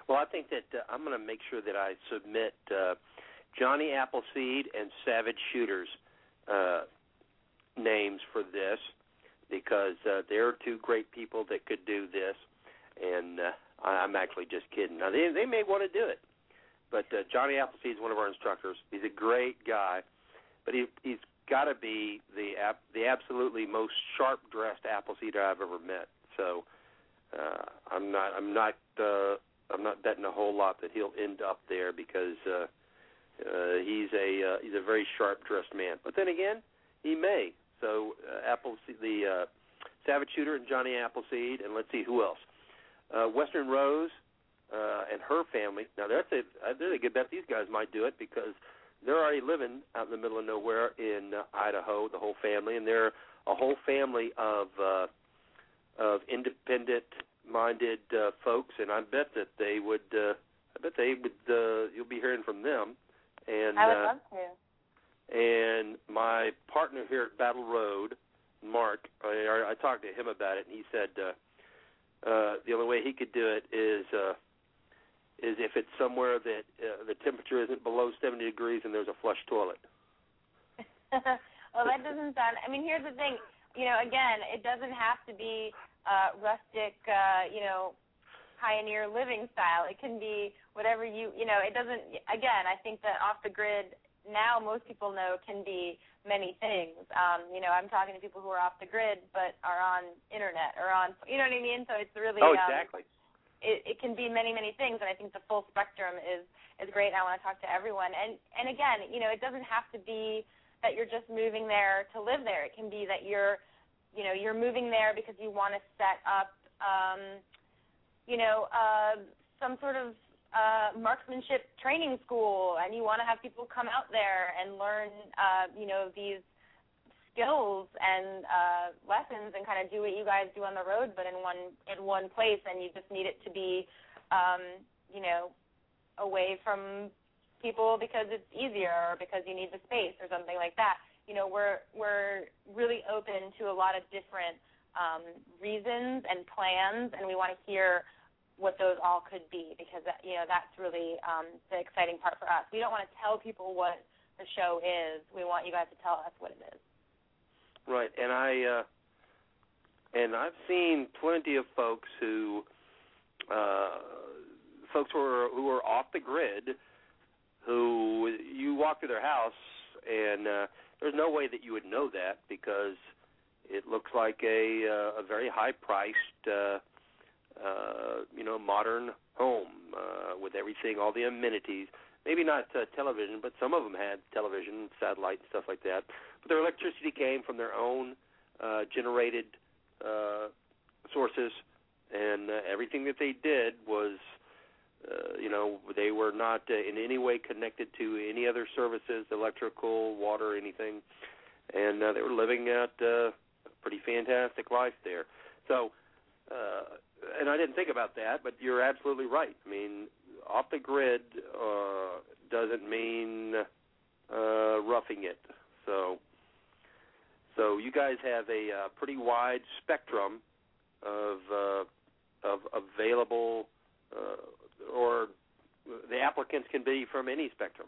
Well, I think that uh, I'm going to make sure that I submit uh, Johnny Appleseed and Savage Shooters uh, names for this because uh, there are two great people that could do this, and uh, I'm actually just kidding. Now they they may want to do it, but uh, Johnny Appleseed is one of our instructors. He's a great guy, but he he's got to be the ap- the absolutely most sharp dressed Appleseed I've ever met. So uh, I'm not I'm not uh, I'm not betting a whole lot that he'll end up there because uh, uh, he's a uh, he's a very sharp dressed man. But then again, he may. So uh, Appleseed, the uh, Savage Shooter and Johnny Appleseed, and let's see who else. Uh, Western Rose uh, and her family. Now that's a there's a good bet these guys might do it because they're already living out in the middle of nowhere in uh, Idaho, the whole family, and they're a whole family of uh, of independent minded uh, folks, and I bet that they would. Uh, I bet they would. Uh, you'll be hearing from them. And I would uh, love to. and my partner here at Battle Road, Mark, I, I talked to him about it, and he said uh, uh, the only way he could do it is uh, is if it's somewhere that uh, the temperature isn't below 70 degrees and there's a flush toilet. [laughs] well, that doesn't sound. I mean, here's the thing. You know, again, it doesn't have to be uh, rustic. Uh, you know, pioneer living style. It can be whatever you. You know, it doesn't. Again, I think that off the grid now most people know can be many things. Um, you know, I'm talking to people who are off the grid but are on internet or on. You know what I mean? So it's really. Oh, um, exactly. it, it can be many many things and i think the full spectrum is is great and i want to talk to everyone and and again you know it doesn't have to be that you're just moving there to live there it can be that you're you know you're moving there because you want to set up um you know uh some sort of uh marksmanship training school and you want to have people come out there and learn uh you know these skills and uh, lessons and kind of do what you guys do on the road, but in one in one place, and you just need it to be, um, you know, away from people because it's easier or because you need the space or something like that. You know, we're we're really open to a lot of different um, reasons and plans, and we want to hear what those all could be because you know that's really um, the exciting part for us. We don't want to tell people what the show is. We want you guys to tell us what it is. Right, and I uh, and I've seen plenty of folks who uh, folks who are who are off the grid, who you walk through their house and uh, there's no way that you would know that because it looks like a uh, a very high priced uh, uh, you know modern home uh, with everything, all the amenities. Maybe not uh, television, but some of them had television, satellite, and stuff like that. But their electricity came from their own uh, generated uh, sources, and uh, everything that they did was, uh, you know, they were not uh, in any way connected to any other services, electrical, water, anything, and uh, they were living out uh, a pretty fantastic life there. So, uh, and I didn't think about that, but you're absolutely right. I mean, off the grid uh, doesn't mean uh, roughing it. So, so you guys have a uh, pretty wide spectrum of uh, of available, uh, or the applicants can be from any spectrum.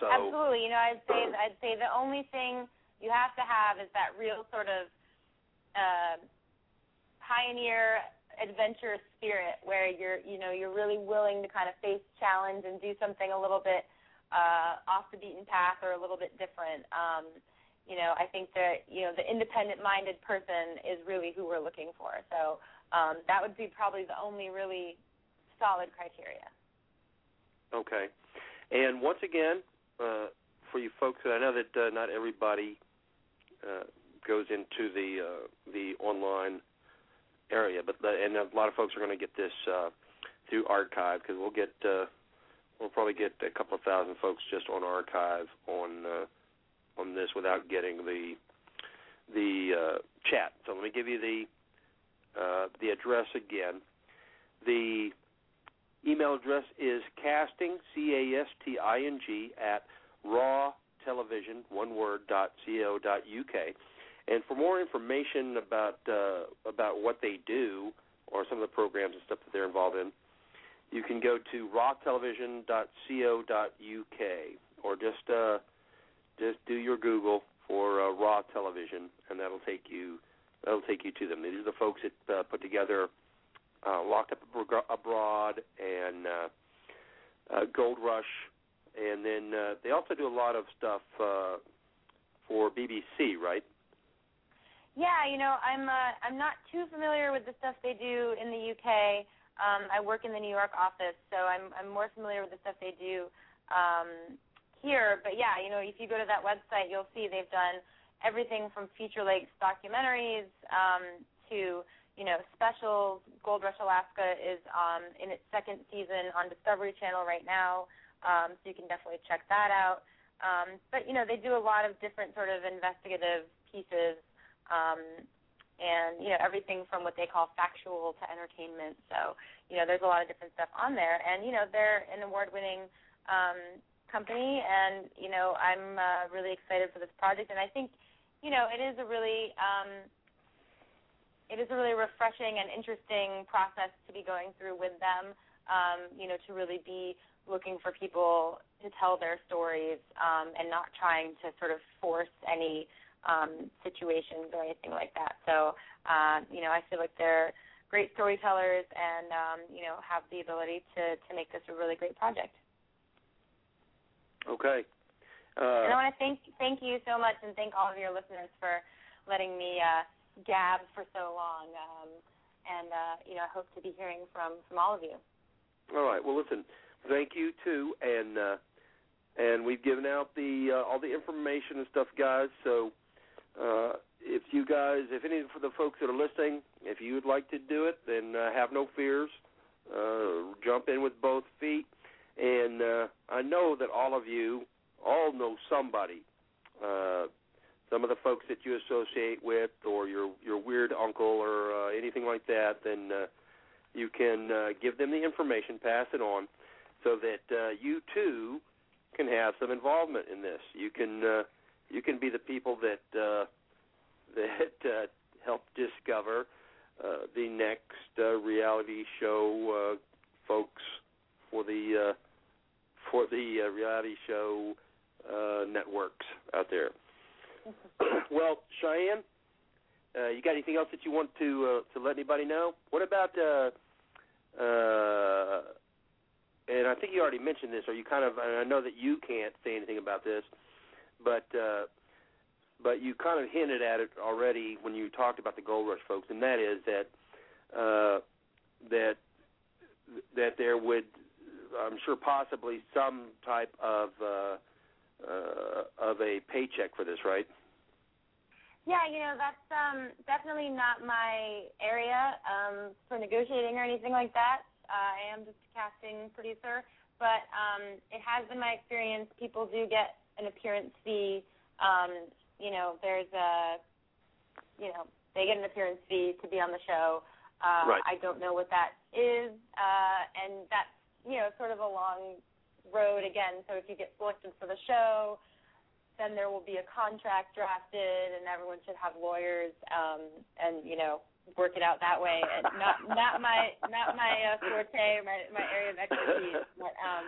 So Absolutely. You know, I'd say I'd say the only thing you have to have is that real sort of uh, pioneer adventurous spirit where you're you know you're really willing to kind of face challenge and do something a little bit uh, off the beaten path or a little bit different. Um, you know, I think that you know the independent-minded person is really who we're looking for. So um, that would be probably the only really solid criteria. Okay. And once again, uh, for you folks, I know that uh, not everybody uh, goes into the uh, the online area, but the, and a lot of folks are going to get this uh, through archive because we'll get uh, we'll probably get a couple of thousand folks just on archive on uh, on this without getting the the uh, chat. So let me give you the uh, the address again. The email address is casting c a s t i n g at raw television one word dot co dot uk. And for more information about uh, about what they do or some of the programs and stuff that they're involved in, you can go to rawtelevision.co.uk or just uh, just do your Google for uh, Raw Television, and that'll take you that'll take you to them. These are the folks that uh, put together uh, Locked Up Abroad and uh, uh, Gold Rush, and then uh, they also do a lot of stuff uh, for BBC, right? Yeah, you know, I'm uh, I'm not too familiar with the stuff they do in the UK. Um, I work in the New York office, so I'm I'm more familiar with the stuff they do um, here. But yeah, you know, if you go to that website, you'll see they've done everything from feature length documentaries um, to you know specials. Gold Rush Alaska is um, in its second season on Discovery Channel right now, um, so you can definitely check that out. Um, but you know, they do a lot of different sort of investigative pieces um, and you know everything from what they call factual to entertainment. So you know there's a lot of different stuff on there, and you know they're an award-winning um, company, and you know I'm uh, really excited for this project, and I think you know it is a really um, it is a really refreshing and interesting process to be going through with them. Um, you know to really be looking for people to tell their stories um, and not trying to sort of force any um, situations or anything like that. So, uh, you know, I feel like they're great storytellers and, um, you know, have the ability to, to make this a really great project. Okay. Uh, and I want to thank thank you so much and thank all of your listeners for letting me uh, gab for so long. Um, and uh, you know, I hope to be hearing from from all of you. All right. Well, listen. Thank you too, and uh, and we've given out the uh, all the information and stuff, guys. So uh, if you guys, if any of the folks that are listening, if you would like to do it, then uh, have no fears. Uh, jump in with both feet. And uh, I know that all of you all know somebody, uh, some of the folks that you associate with, or your your weird uncle, or uh, anything like that. Then uh, you can uh, give them the information, pass it on, so that uh, you too can have some involvement in this. You can. Uh, you can be the people that uh, [laughs] that uh, help discover uh, the next uh, reality show uh, folks for the uh, for the uh, reality show uh, networks out there. [clears throat] well, Cheyenne, uh, you got anything else that you want to uh, to let anybody know? What about uh, uh, and I think you already mentioned this, or you kind of, and I know that you can't say anything about this, but uh, but you kind of hinted at it already when you talked about the Gold Rush folks, and that is that uh, that that there would, I'm sure, possibly some type of uh, uh, of a paycheck for this, right? Yeah, you know that's um, definitely not my area um, for negotiating or anything like that. Uh, I am just a casting producer, but um, it has been my experience. People do get an appearance fee. Um, you know, there's a, you know, they get an appearance fee to be on the show. Uh, right. I don't know what that is, uh, and that's you know sort of a long road again. So if you get selected for the show, then there will be a contract drafted, and everyone should have lawyers, um, and you know work it out that way. And not not my not my uh, forte, my my area of expertise. But um.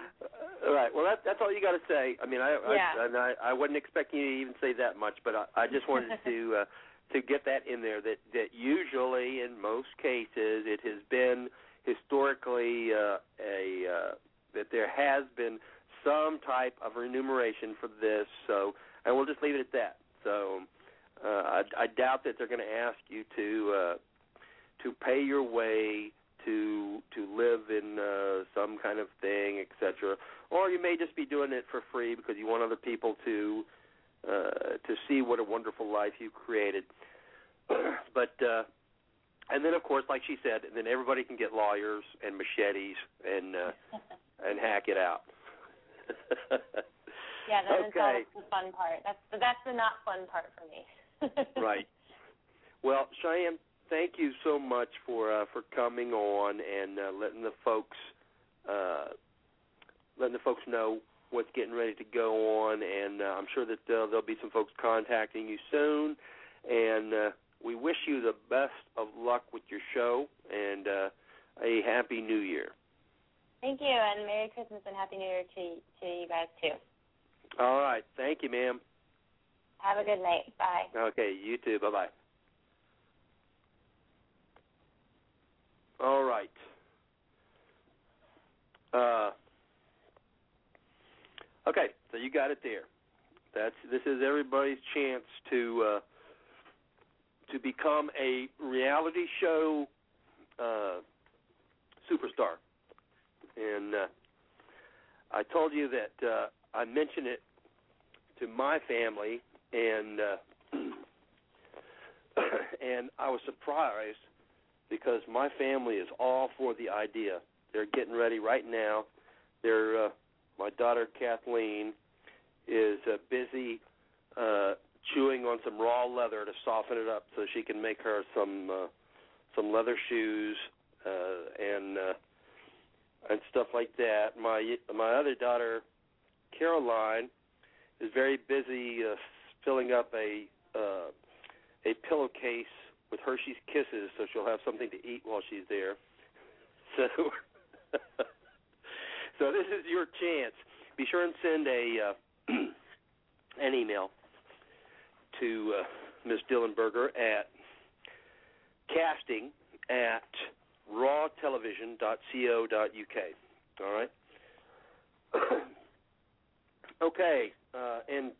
All right. Well, that, that's all you got to say. I mean, I yeah. I, and I I wasn't expecting you to even say that much, but I, I just wanted [laughs] to uh, to get that in there. That that usually, in most cases, it has been historically uh, a uh, that there has been some type of remuneration for this. So, and we'll just leave it at that. So, uh, I, I doubt that they're going to ask you to uh, to pay your way to to live in uh, some kind of thing, etc. Or you may just be doing it for free because you want other people to uh, to see what a wonderful life you created. [clears throat] but uh, and then of course, like she said, then everybody can get lawyers and machetes and uh, [laughs] and hack it out. Yeah, that is [laughs] Okay. always the fun part. That's the, that's the not fun part for me. Right. Well, Cheyenne, thank you so much for uh, for coming on and uh, letting the folks uh, letting the folks know what's getting ready to go on, and uh, I'm sure that uh, there'll be some folks contacting you soon. And uh, we wish you the best of luck with your show and uh, a happy New Year. Thank you, and Merry Christmas and Happy New Year to to you guys too. All right, thank you, ma'am. Have a good night. Bye. Okay, you too. Bye bye. All right. Uh, okay, so you got it there. That's this is everybody's chance to uh, to become a reality show uh, superstar. And uh, I told you that uh, I mentioned it to my family, and uh, [clears throat] and I was surprised because my family is all for the idea. They're getting ready right now. They're uh, my daughter Kathleen is uh, busy uh, chewing on some raw leather to soften it up so she can make her some uh, some leather shoes uh, and uh, and stuff like that. My my other daughter Caroline is very busy uh, filling up a uh, a pillowcase with Hershey's Kisses, so she'll have something to eat while she's there. [laughs] So, [laughs] so this is your chance. Be sure and send a uh, [clears throat] an email to uh, Ms. Dillenberger at casting at rawtelevision.co.uk. All right. [clears throat] okay, uh, and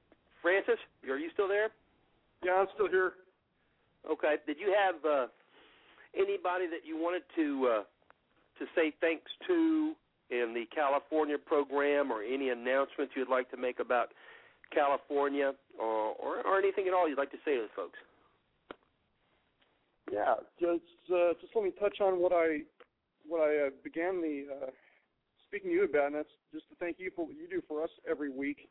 Francis, are you still there? Yeah, I'm still here. Okay. Did you have uh, anybody that you wanted to uh, to say thanks to in the California program, or any announcements you'd like to make about California, or or, or anything at all you'd like to say to the folks? Yeah, just uh, just let me touch on what I what I uh, began the uh, speaking to you about, and that's just to thank you for what you do for us every week.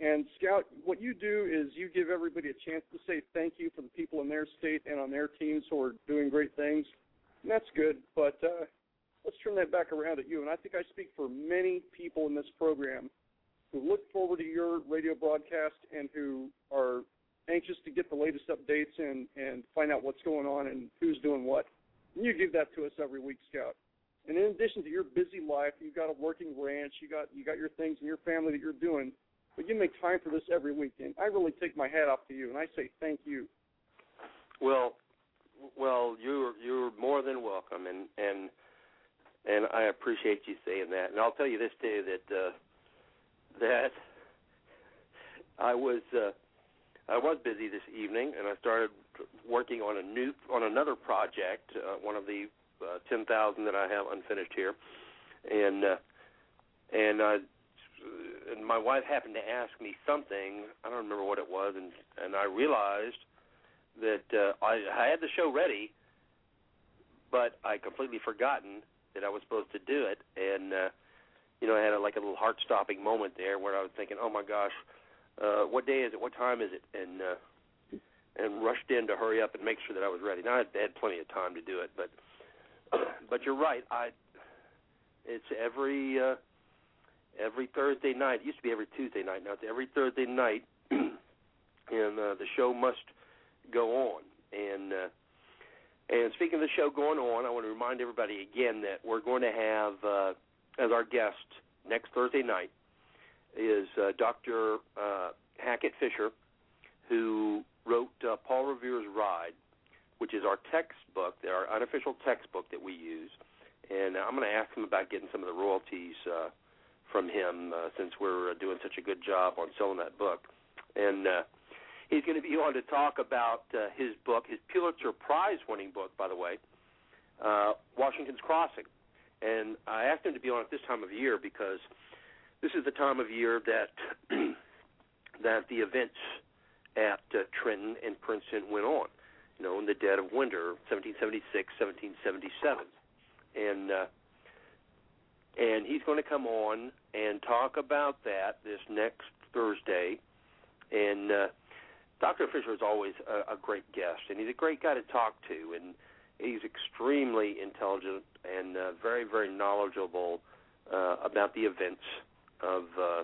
And Scout, what you do is you give everybody a chance to say thank you for the people in their state and on their teams who are doing great things, and that's good. But uh, let's turn that back around at you. And I think I speak for many people in this program who look forward to your radio broadcast and who are anxious to get the latest updates and and find out what's going on and who's doing what. And you give that to us every week, Scout. And in addition to your busy life, you've got a working ranch, you got you got your things and your family that you're doing, but you make time for this every week, and I really take my hat off to you, and I say thank you. Well, well, you're you're more than welcome, and and and I appreciate you saying that. And I'll tell you this too that uh, that I was uh, I was busy this evening, and I started working on a new on another project, uh, one of the uh, ten thousand that I have unfinished here, and uh, and I and my wife happened to ask me something. I don't remember what it was, and and I realized that uh, I, I had the show ready, but I completely forgotten that I was supposed to do it, and uh, you know I had a, like a little heart-stopping moment there where I was thinking, oh my gosh, uh, what day is it? What time is it? And uh, and rushed in to hurry up and make sure that I was ready. Now I had plenty of time to do it, but [coughs] but you're right. I it's every uh, every Thursday night. It used to be every Tuesday night. Now it's every Thursday night, [clears throat] and uh, the show must go on. And uh, and speaking of the show going on, I want to remind everybody again that we're going to have uh, as our guest next Thursday night is uh, Dr. Uh, Hackett Fischer, who wrote uh, Paul Revere's Ride, which is our textbook, our unofficial textbook that we use. And I'm going to ask him about getting some of the royalties uh, from him uh, since we're uh, doing such a good job on selling that book. And uh, he's going to be on to talk about uh, his book, his Pulitzer Prize winning book, by the way, uh, Washington's Crossing. And I asked him to be on at this time of year because this is the time of year that [clears throat] that the events at uh, Trenton and Princeton went on. You know, in the dead of winter, 1776, 1777, and uh, and he's going to come on and talk about that this next Thursday. And uh, Dr. Fischer is always a, a great guest, and he's a great guy to talk to, and he's extremely intelligent and uh, very, very knowledgeable uh, about the events of uh,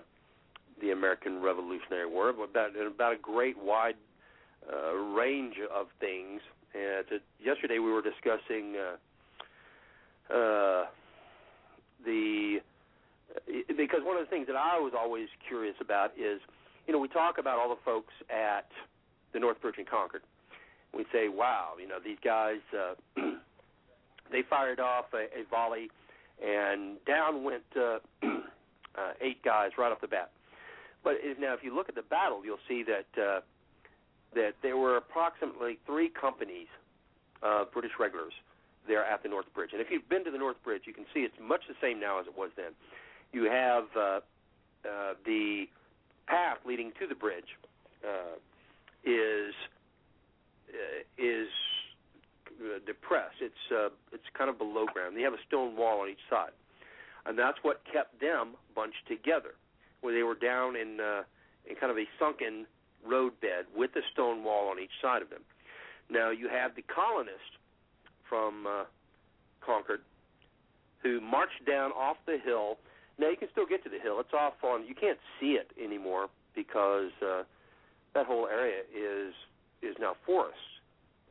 the American Revolutionary War, about about a great wide uh, range of things. And uh, yesterday we were discussing uh, uh, the because one of the things that I was always curious about is, you know, we talk about all the folks at the North Bridge and Concord. We say, wow, you know, these guys, uh, [clears throat] they fired off a, a volley, and down went uh, [clears throat] uh, eight guys right off the bat. But if, now, if you look at the battle, you'll see that uh, that there were approximately three companies of British regulars there at the North Bridge. And if you've been to the North Bridge, you can see it's much the same now as it was then. You have uh, uh, the path leading to the bridge uh, is uh, is uh, depressed. It's uh, it's kind of below ground. They have a stone wall on each side, and that's what kept them bunched together, where they were down in uh, in kind of a sunken roadbed with a stone wall on each side of them. Now you have the colonists from uh, Concord who marched down off the hill. Now you can still get to the hill. It's off on. You can't see it anymore because uh, that whole area is is now forest,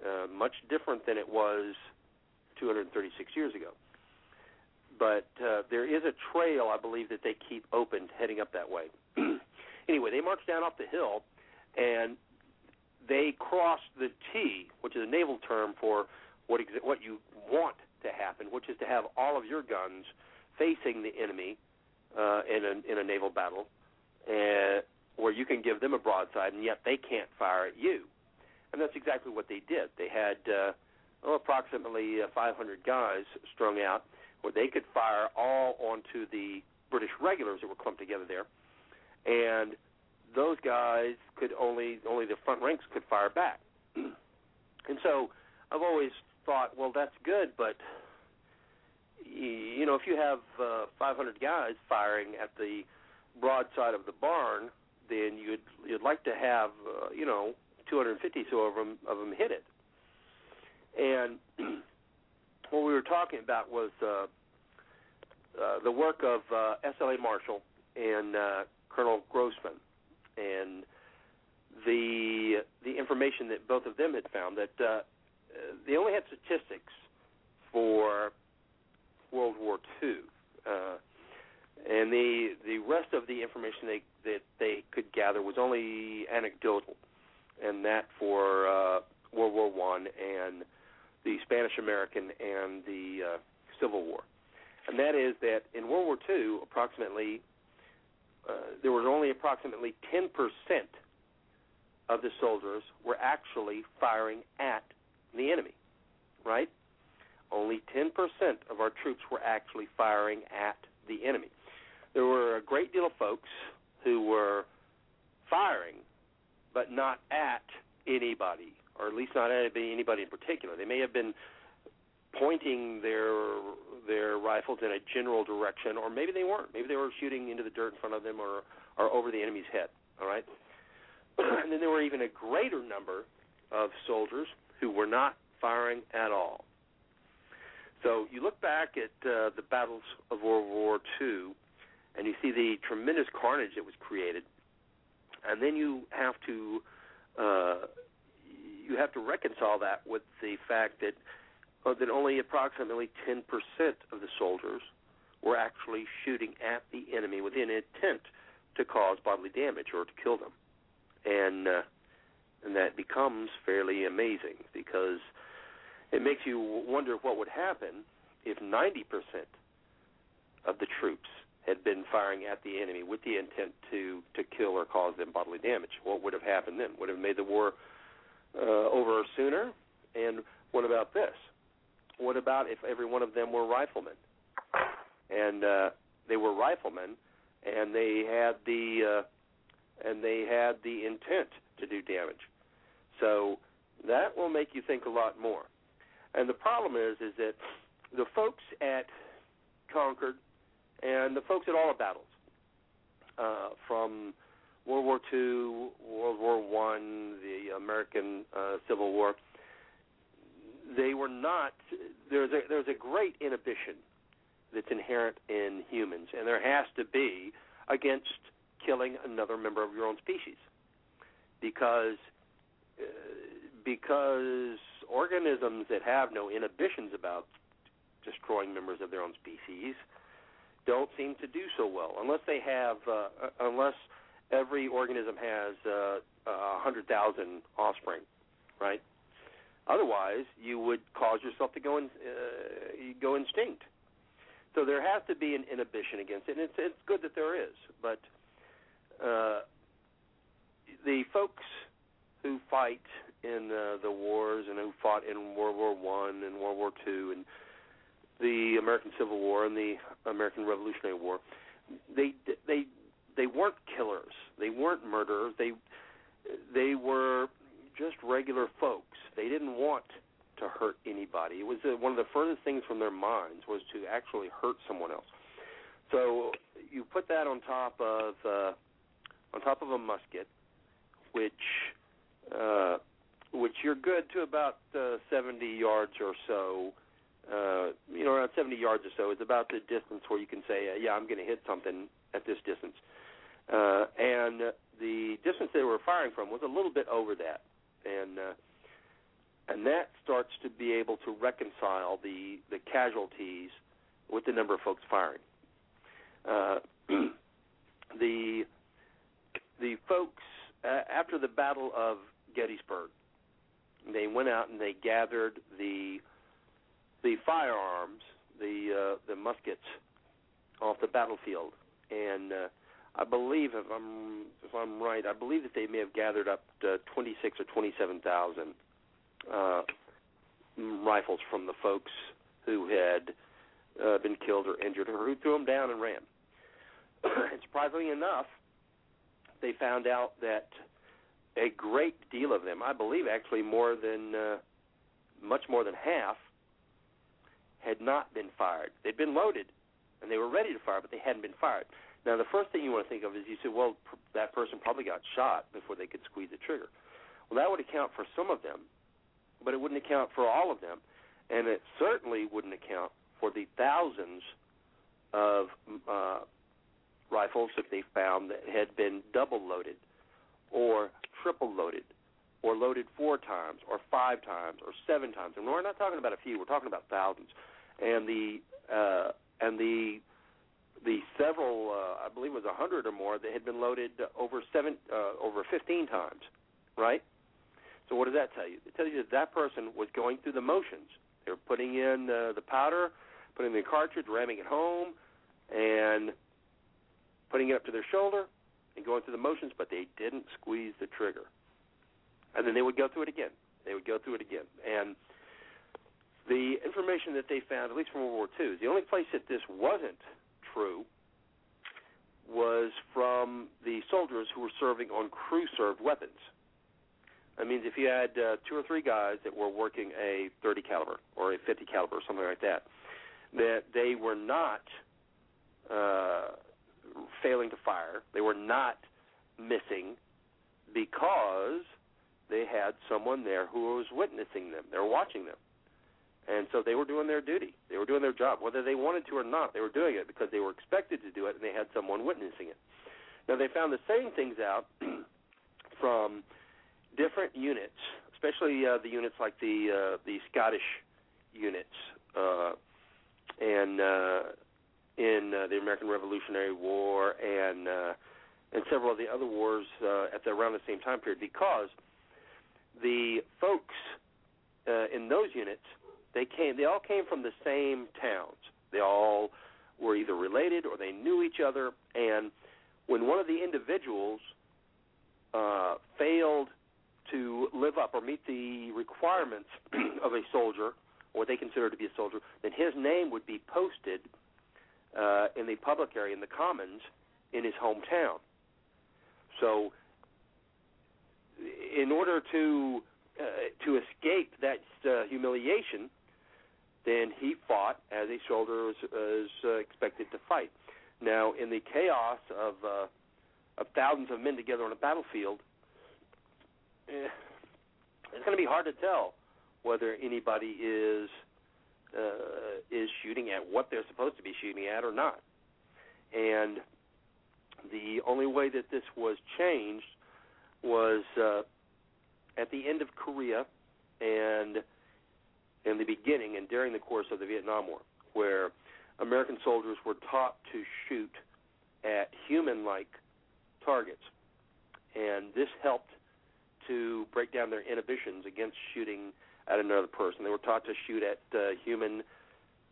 uh, much different than it was 236 years ago. But uh, there is a trail, I believe, that they keep open heading up that way. [clears throat] anyway, they marched down off the hill, and they crossed the T, which is a naval term for what ex- what you want to happen, which is to have all of your guns facing the enemy uh, in a in a naval battle, uh, where you can give them a broadside, and yet they can't fire at you. And that's exactly what they did. They had uh, oh, approximately uh, 500 guys strung out, where they could fire all onto the British regulars that were clumped together there, and those guys could only only the front ranks could fire back. [clears throat] and so I've always thought, well, that's good, but you know, if you have uh, 500 guys firing at the broadside of the barn, then you'd you'd like to have uh, you know 250 so of them of them hit it. And [clears throat] what we were talking about was uh, uh, the work of uh, S.L.A. Marshall and uh, Colonel Grossman, and the the information that both of them had found that uh, they only had statistics for World War II, uh, and the the rest of the information they that they could gather was only anecdotal, and that for uh, World War One and the Spanish American and the uh, Civil War, and that is that in World War II, approximately uh, there was only approximately 10 percent of the soldiers were actually firing at the enemy, right? Only 10% of our troops were actually firing at the enemy. There were a great deal of folks who were firing, but not at anybody, or at least not at anybody in particular. They may have been pointing their their rifles in a general direction, or maybe they weren't. Maybe they were shooting into the dirt in front of them, or or over the enemy's head. All right, [clears throat] and then there were even a greater number of soldiers who were not firing at all. So you look back at uh, the battles of World War II, and you see the tremendous carnage that was created, and then you have to uh, you have to reconcile that with the fact that uh, that only approximately 10% of the soldiers were actually shooting at the enemy with an intent to cause bodily damage or to kill them, and uh, and that becomes fairly amazing because it makes you wonder what would happen if 90% of the troops had been firing at the enemy with the intent to to kill or cause them bodily damage. What would have happened then? Would have made the war uh, over sooner? And what about this? What about if every one of them were riflemen, and uh, they were riflemen, and they had the uh, and they had the intent to do damage? So that will make you think a lot more. And the problem is, is that the folks at Concord and the folks at all the battles, uh, from World War II, World War One, the American uh, Civil War, they were not. There's a there's a great inhibition that's inherent in humans, and there has to be against killing another member of your own species, because uh, because organisms that have no inhibitions about destroying members of their own species don't seem to do so well unless they have uh, unless every organism has uh, a hundred thousand offspring, right? Otherwise, you would cause yourself to go in uh, go instinct. So there has to be an inhibition against it, and it's it's good that there is. But uh, the folks who fight in uh, the wars and who fought in World War One and World War Two and the American Civil War and the American Revolutionary War, they they they weren't killers. They weren't murderers. They they were just regular folks. They didn't want to hurt anybody. It was uh, one of the furthest things from their minds was to actually hurt someone else. So you put that on top of uh, on top of a musket, which uh, which you're good to about uh, 70 yards or so. Uh, you know, around 70 yards or so is about the distance where you can say, uh, "Yeah, I'm going to hit something at this distance." Uh, and the distance they were firing from was a little bit over that, and uh, and that starts to be able to reconcile the the casualties with the number of folks firing. Uh, [clears throat] the the folks uh, after the Battle of Gettysburg, they went out and they gathered the the firearms, the uh, the muskets, off the battlefield, and uh, I believe if I'm if I'm right, I believe that they may have gathered up to 26 or 27 thousand uh, rifles from the folks who had uh, been killed or injured, or who threw them down and ran. [clears throat] and surprisingly enough, they found out that a great deal of them, I believe actually more than uh, much more than half, had not been fired. They'd been loaded and they were ready to fire, but they hadn't been fired. Now, the first thing you want to think of is you say, well, pr- that person probably got shot before they could squeeze the trigger. Well, that would account for some of them, but it wouldn't account for all of them, and it certainly wouldn't account for the thousands of uh, rifles that they found that had been double loaded or triple loaded or loaded four times or five times or seven times. And we're not talking about a few; we're talking about thousands. And the uh, and the the several, uh, I believe it was a hundred or more that had been loaded over seven, uh, over 15 times, right? So what does that tell you? It tells you that that person was going through the motions. They were putting in uh, the powder, putting in the cartridge, ramming it home, and putting it up to their shoulder and going through the motions, but they didn't squeeze the trigger. And then they would go through it again. They would go through it again. And the information that they found, at least from World War II, is the only place that this wasn't true was from the soldiers who were serving on crew served weapons. That means if you had uh, two or three guys that were working a 30 caliber or a 50 caliber or something like that, that they were not uh, failing to fire. They were not missing because they had someone there who was witnessing them. They were watching them. And so they were doing their duty. They were doing their job. Whether they wanted to or not, they were doing it because they were expected to do it and they had someone witnessing it. Now, they found the same things out [clears throat] from different units, especially uh, the units like the uh, the Scottish units uh, and uh, in uh, the American Revolutionary War and uh, and several of the other wars uh, at the, around the same time period because the folks uh, in those units they came they all came from the same towns. They all were either related or they knew each other. And when one of the individuals uh, failed to live up or meet the requirements [clears throat] of a soldier, or what they considered to be a soldier, then his name would be posted uh, in the public area, in the commons, in his hometown. So, in order to uh, to escape that uh, humiliation, then he fought as a soldier was uh, expected to fight. Now, in the chaos of uh, of thousands of men together on a battlefield, eh, it's going to be hard to tell whether anybody is uh, is shooting at what they're supposed to be shooting at or not. And the only way that this was changed was uh, at the end of Korea and in the beginning and during the course of the Vietnam War, where American soldiers were taught to shoot at human like targets. And this helped to break down their inhibitions against shooting at another person. They were taught to shoot at uh, human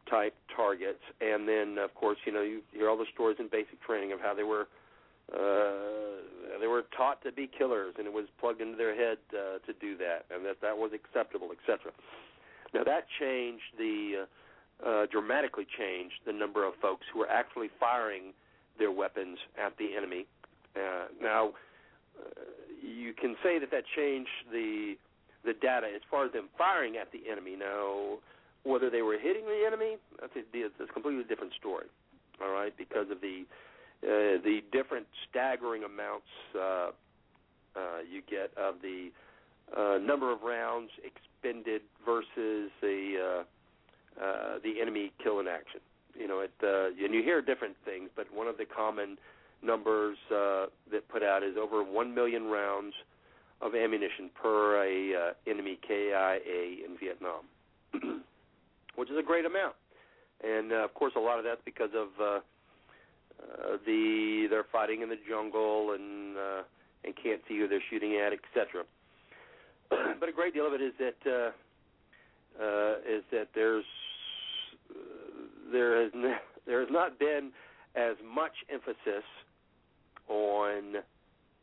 type targets, and then of course you know you hear all the stories in basic training of how they were uh, they were taught to be killers, and it was plugged into their head uh, to do that, and that that was acceptable, etc. Now that changed the uh, uh, dramatically changed the number of folks who were actually firing their weapons at the enemy. Uh, now uh, you can say that that changed the the data as far as them firing at the enemy. Now, whether they were hitting the enemy, that's a, that's a completely different story. All right, because of the uh, the different staggering amounts uh, uh, you get of the uh, number of rounds expended versus the uh, uh, the enemy kill in action. You know, it, uh, and you hear different things, but one of the common numbers uh, that put out is over one million rounds of ammunition per a uh, enemy KIA in Vietnam, [clears throat] which is a great amount. And uh, of course, a lot of that's because of uh, uh, the they're fighting in the jungle and uh, and can't see who they're shooting at, etc. [clears throat] but a great deal of it is that uh, uh, is that there's there has n- [laughs] there has not been as much emphasis on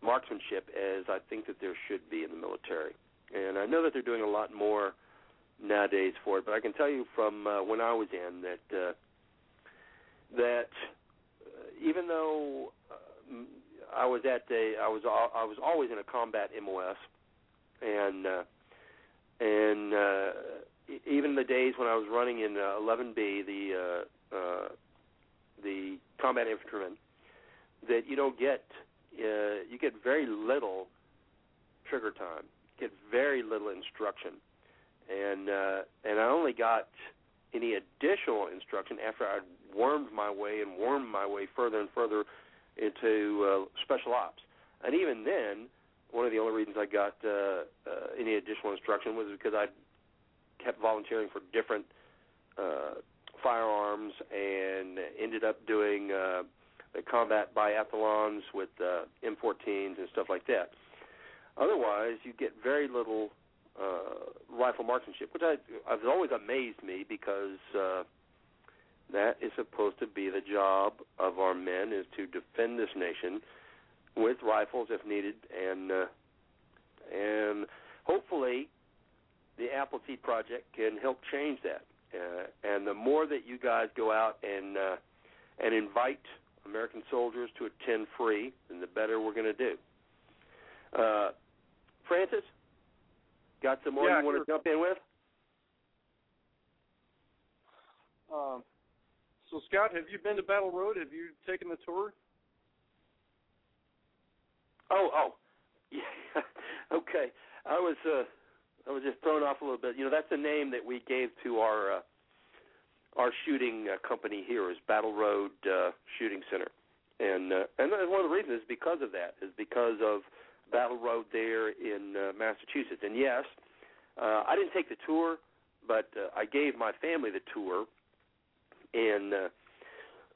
marksmanship as I think that there should be in the military. And I know that they're doing a lot more nowadays for it, but I can tell you from uh, when I was in that uh, that uh, even though uh, I was at a I was I was always in a combat MOS, and uh, and uh, even the days when I was running in uh, 11B, the uh, uh, the combat infantryman, that you don't get uh, you get very little trigger time, get very little instruction, and uh, and I only got any additional instruction after I'd wormed my way and wormed my way further and further into uh, special ops, and even then, one of the only reasons I got uh, uh, any additional instruction was because I kept volunteering for different uh, firearms and ended up doing. Uh, the combat biathlons with uh, M14s and stuff like that. Otherwise, you get very little uh, rifle marksmanship, which I, has always amazed me because uh, that is supposed to be the job of our men is to defend this nation with rifles if needed, and uh, and hopefully the Appleseed Project can help change that. Uh, and the more that you guys go out and uh, and invite American soldiers to attend free, then the better we're going to do. Uh, Francis, got some more Yeah, you want sure. to jump in with? Um, so, Scott, have you been to Battle Road? Have you taken the tour? Oh, oh, [laughs] yeah. okay. I was uh, I was just thrown off a little bit. You know, that's the name that we gave to our uh, our shooting uh, company here is Battle Road uh, Shooting Center, and uh, and one of the reasons is because of that is because of Battle Road there in uh, Massachusetts. And yes, uh, I didn't take the tour, but uh, I gave my family the tour, and uh,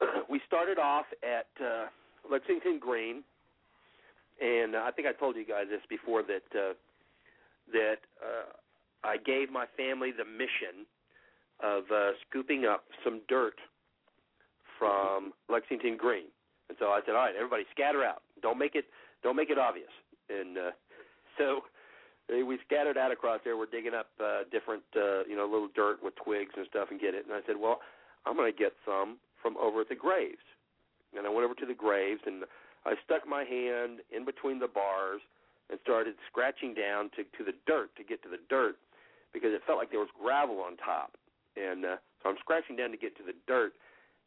[clears throat] we started off at uh, Lexington Green, and uh, I think I told you guys this before that. Uh, that uh, I gave my family the mission of uh, scooping up some dirt from Lexington Green. And so I said, "All right, everybody, scatter out. Don't make it don't make it obvious." And uh, [laughs] so we scattered out across there. We're digging up uh, different, uh, you know, little dirt with twigs and stuff and get it. And I said, "Well, I'm going to get some from over at the graves." And I went over to the graves and I stuck my hand in between the bars and started scratching down to to the dirt to get to the dirt because it felt like there was gravel on top. And uh, so I'm scratching down to get to the dirt,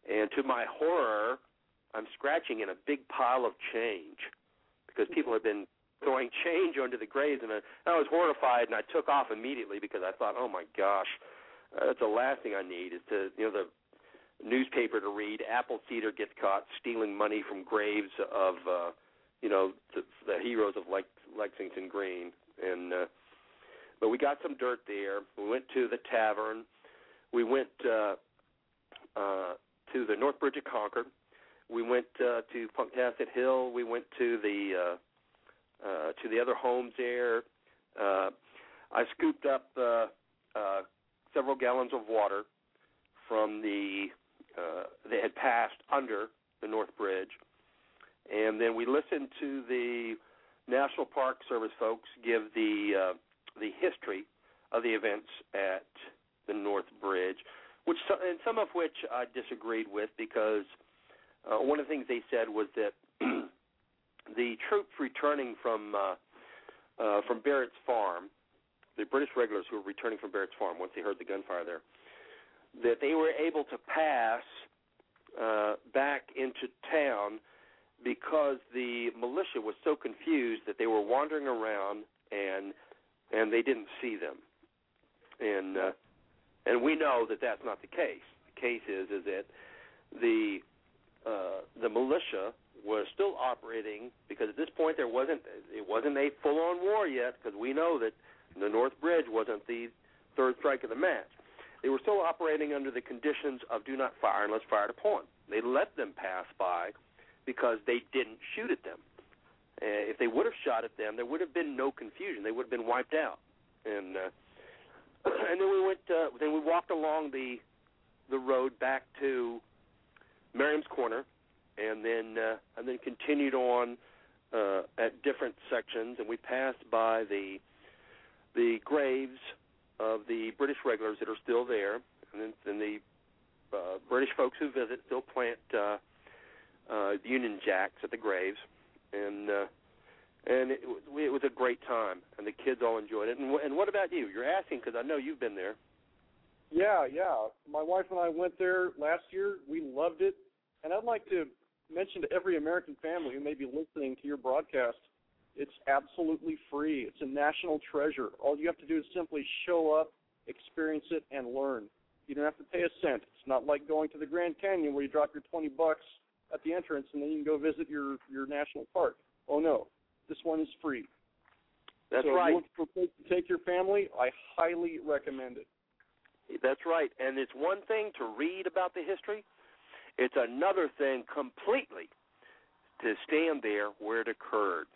and to my horror, I'm scratching in a big pile of change because people had been throwing change onto the graves, and I, I was horrified, and I took off immediately because I thought, oh my gosh, uh, that's the last thing I need is to you know the newspaper to read. Appleseeder gets caught stealing money from graves of uh, you know the, the heroes of Lex, Lexington Green, and uh, but we got some dirt there. We went to the tavern. We went uh, uh, to the North Bridge of Concord. We went uh, to Punkatasset Hill. We went to the uh, uh, to the other homes there. Uh, I scooped up uh, uh, several gallons of water from the uh, that had passed under the North Bridge, and then we listened to the National Park Service folks give the uh, the history of the events at the North Bridge, which and some of which I disagreed with because uh, one of the things they said was that [clears throat] the troops returning from uh, uh, from Barrett's Farm, the British regulars who were returning from Barrett's Farm once they heard the gunfire there, that they were able to pass uh, back into town because the militia was so confused that they were wandering around and and they didn't see them. And uh, and we know that that's not the case. The case is is that the uh, the militia was still operating because at this point there wasn't it wasn't a full on war yet because we know that the North Bridge wasn't the third strike of the match. They were still operating under the conditions of do not fire unless fired upon. They let them pass by because they didn't shoot at them. Uh, if they would have shot at them, there would have been no confusion. They would have been wiped out. And uh, [clears throat] and then we went. Uh, then we walked along the the road back to Merriam's Corner, and then uh, and then continued on uh, at different sections, and we passed by the the graves of the British regulars that are still there, and then, then the uh, British folks who visit still plant uh, uh, Union Jacks at the graves, and uh, and it, it was a great time, and the kids all enjoyed it. And, and what about you? You're asking because I know you've been there. Yeah, yeah. My wife and I went there last year. We loved it, and I'd like to mention to every American family who may be listening to your broadcast, it's absolutely free. It's a national treasure. All you have to do is simply show up, experience it, and learn. You don't have to pay a cent. It's not like going to the Grand Canyon where you drop your 20 bucks at the entrance and then you can go visit your your national park. Oh no, this one is free. That's so right. If you want to take your family, I highly recommend it. That's right. And it's one thing to read about the history. It's another thing completely to stand there where it occurred.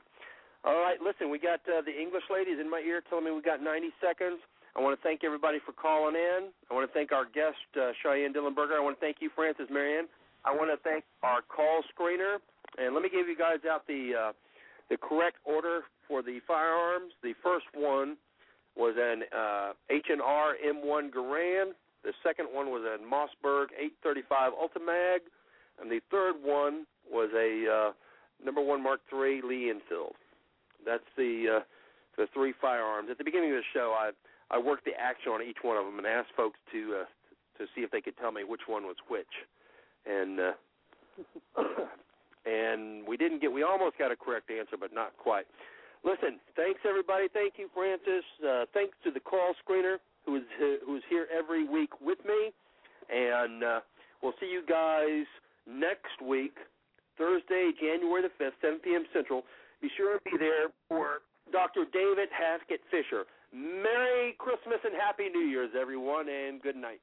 All right, listen, we got uh, the English ladies in my ear telling me we got 90 seconds. I want to thank everybody for calling in. I want to thank our guest, uh, Cheyenne Dillenberger. I want to thank you, Francis Marion. I want to thank our call screener. And let me give you guys out the uh, the correct order for the firearms. The first one was an uh, H&R M1 Garand. The second one was a Mossberg 835 Ultimag, and the third one was a uh, number one Mark III Lee Enfield. That's the uh, the three firearms. At the beginning of the show, I I worked the action on each one of them and asked folks to uh, to see if they could tell me which one was which, and uh, [laughs] and we didn't get. We almost got a correct answer, but not quite. Listen, thanks everybody. Thank you, Francis. Uh, thanks to the call screener who is who is here every week with me, and uh, we'll see you guys next week, Thursday, January the fifth, 7 p.m. Central. Be sure to be there for Dr. David Hackett Fischer. Merry Christmas and Happy New Year's, everyone, and good night.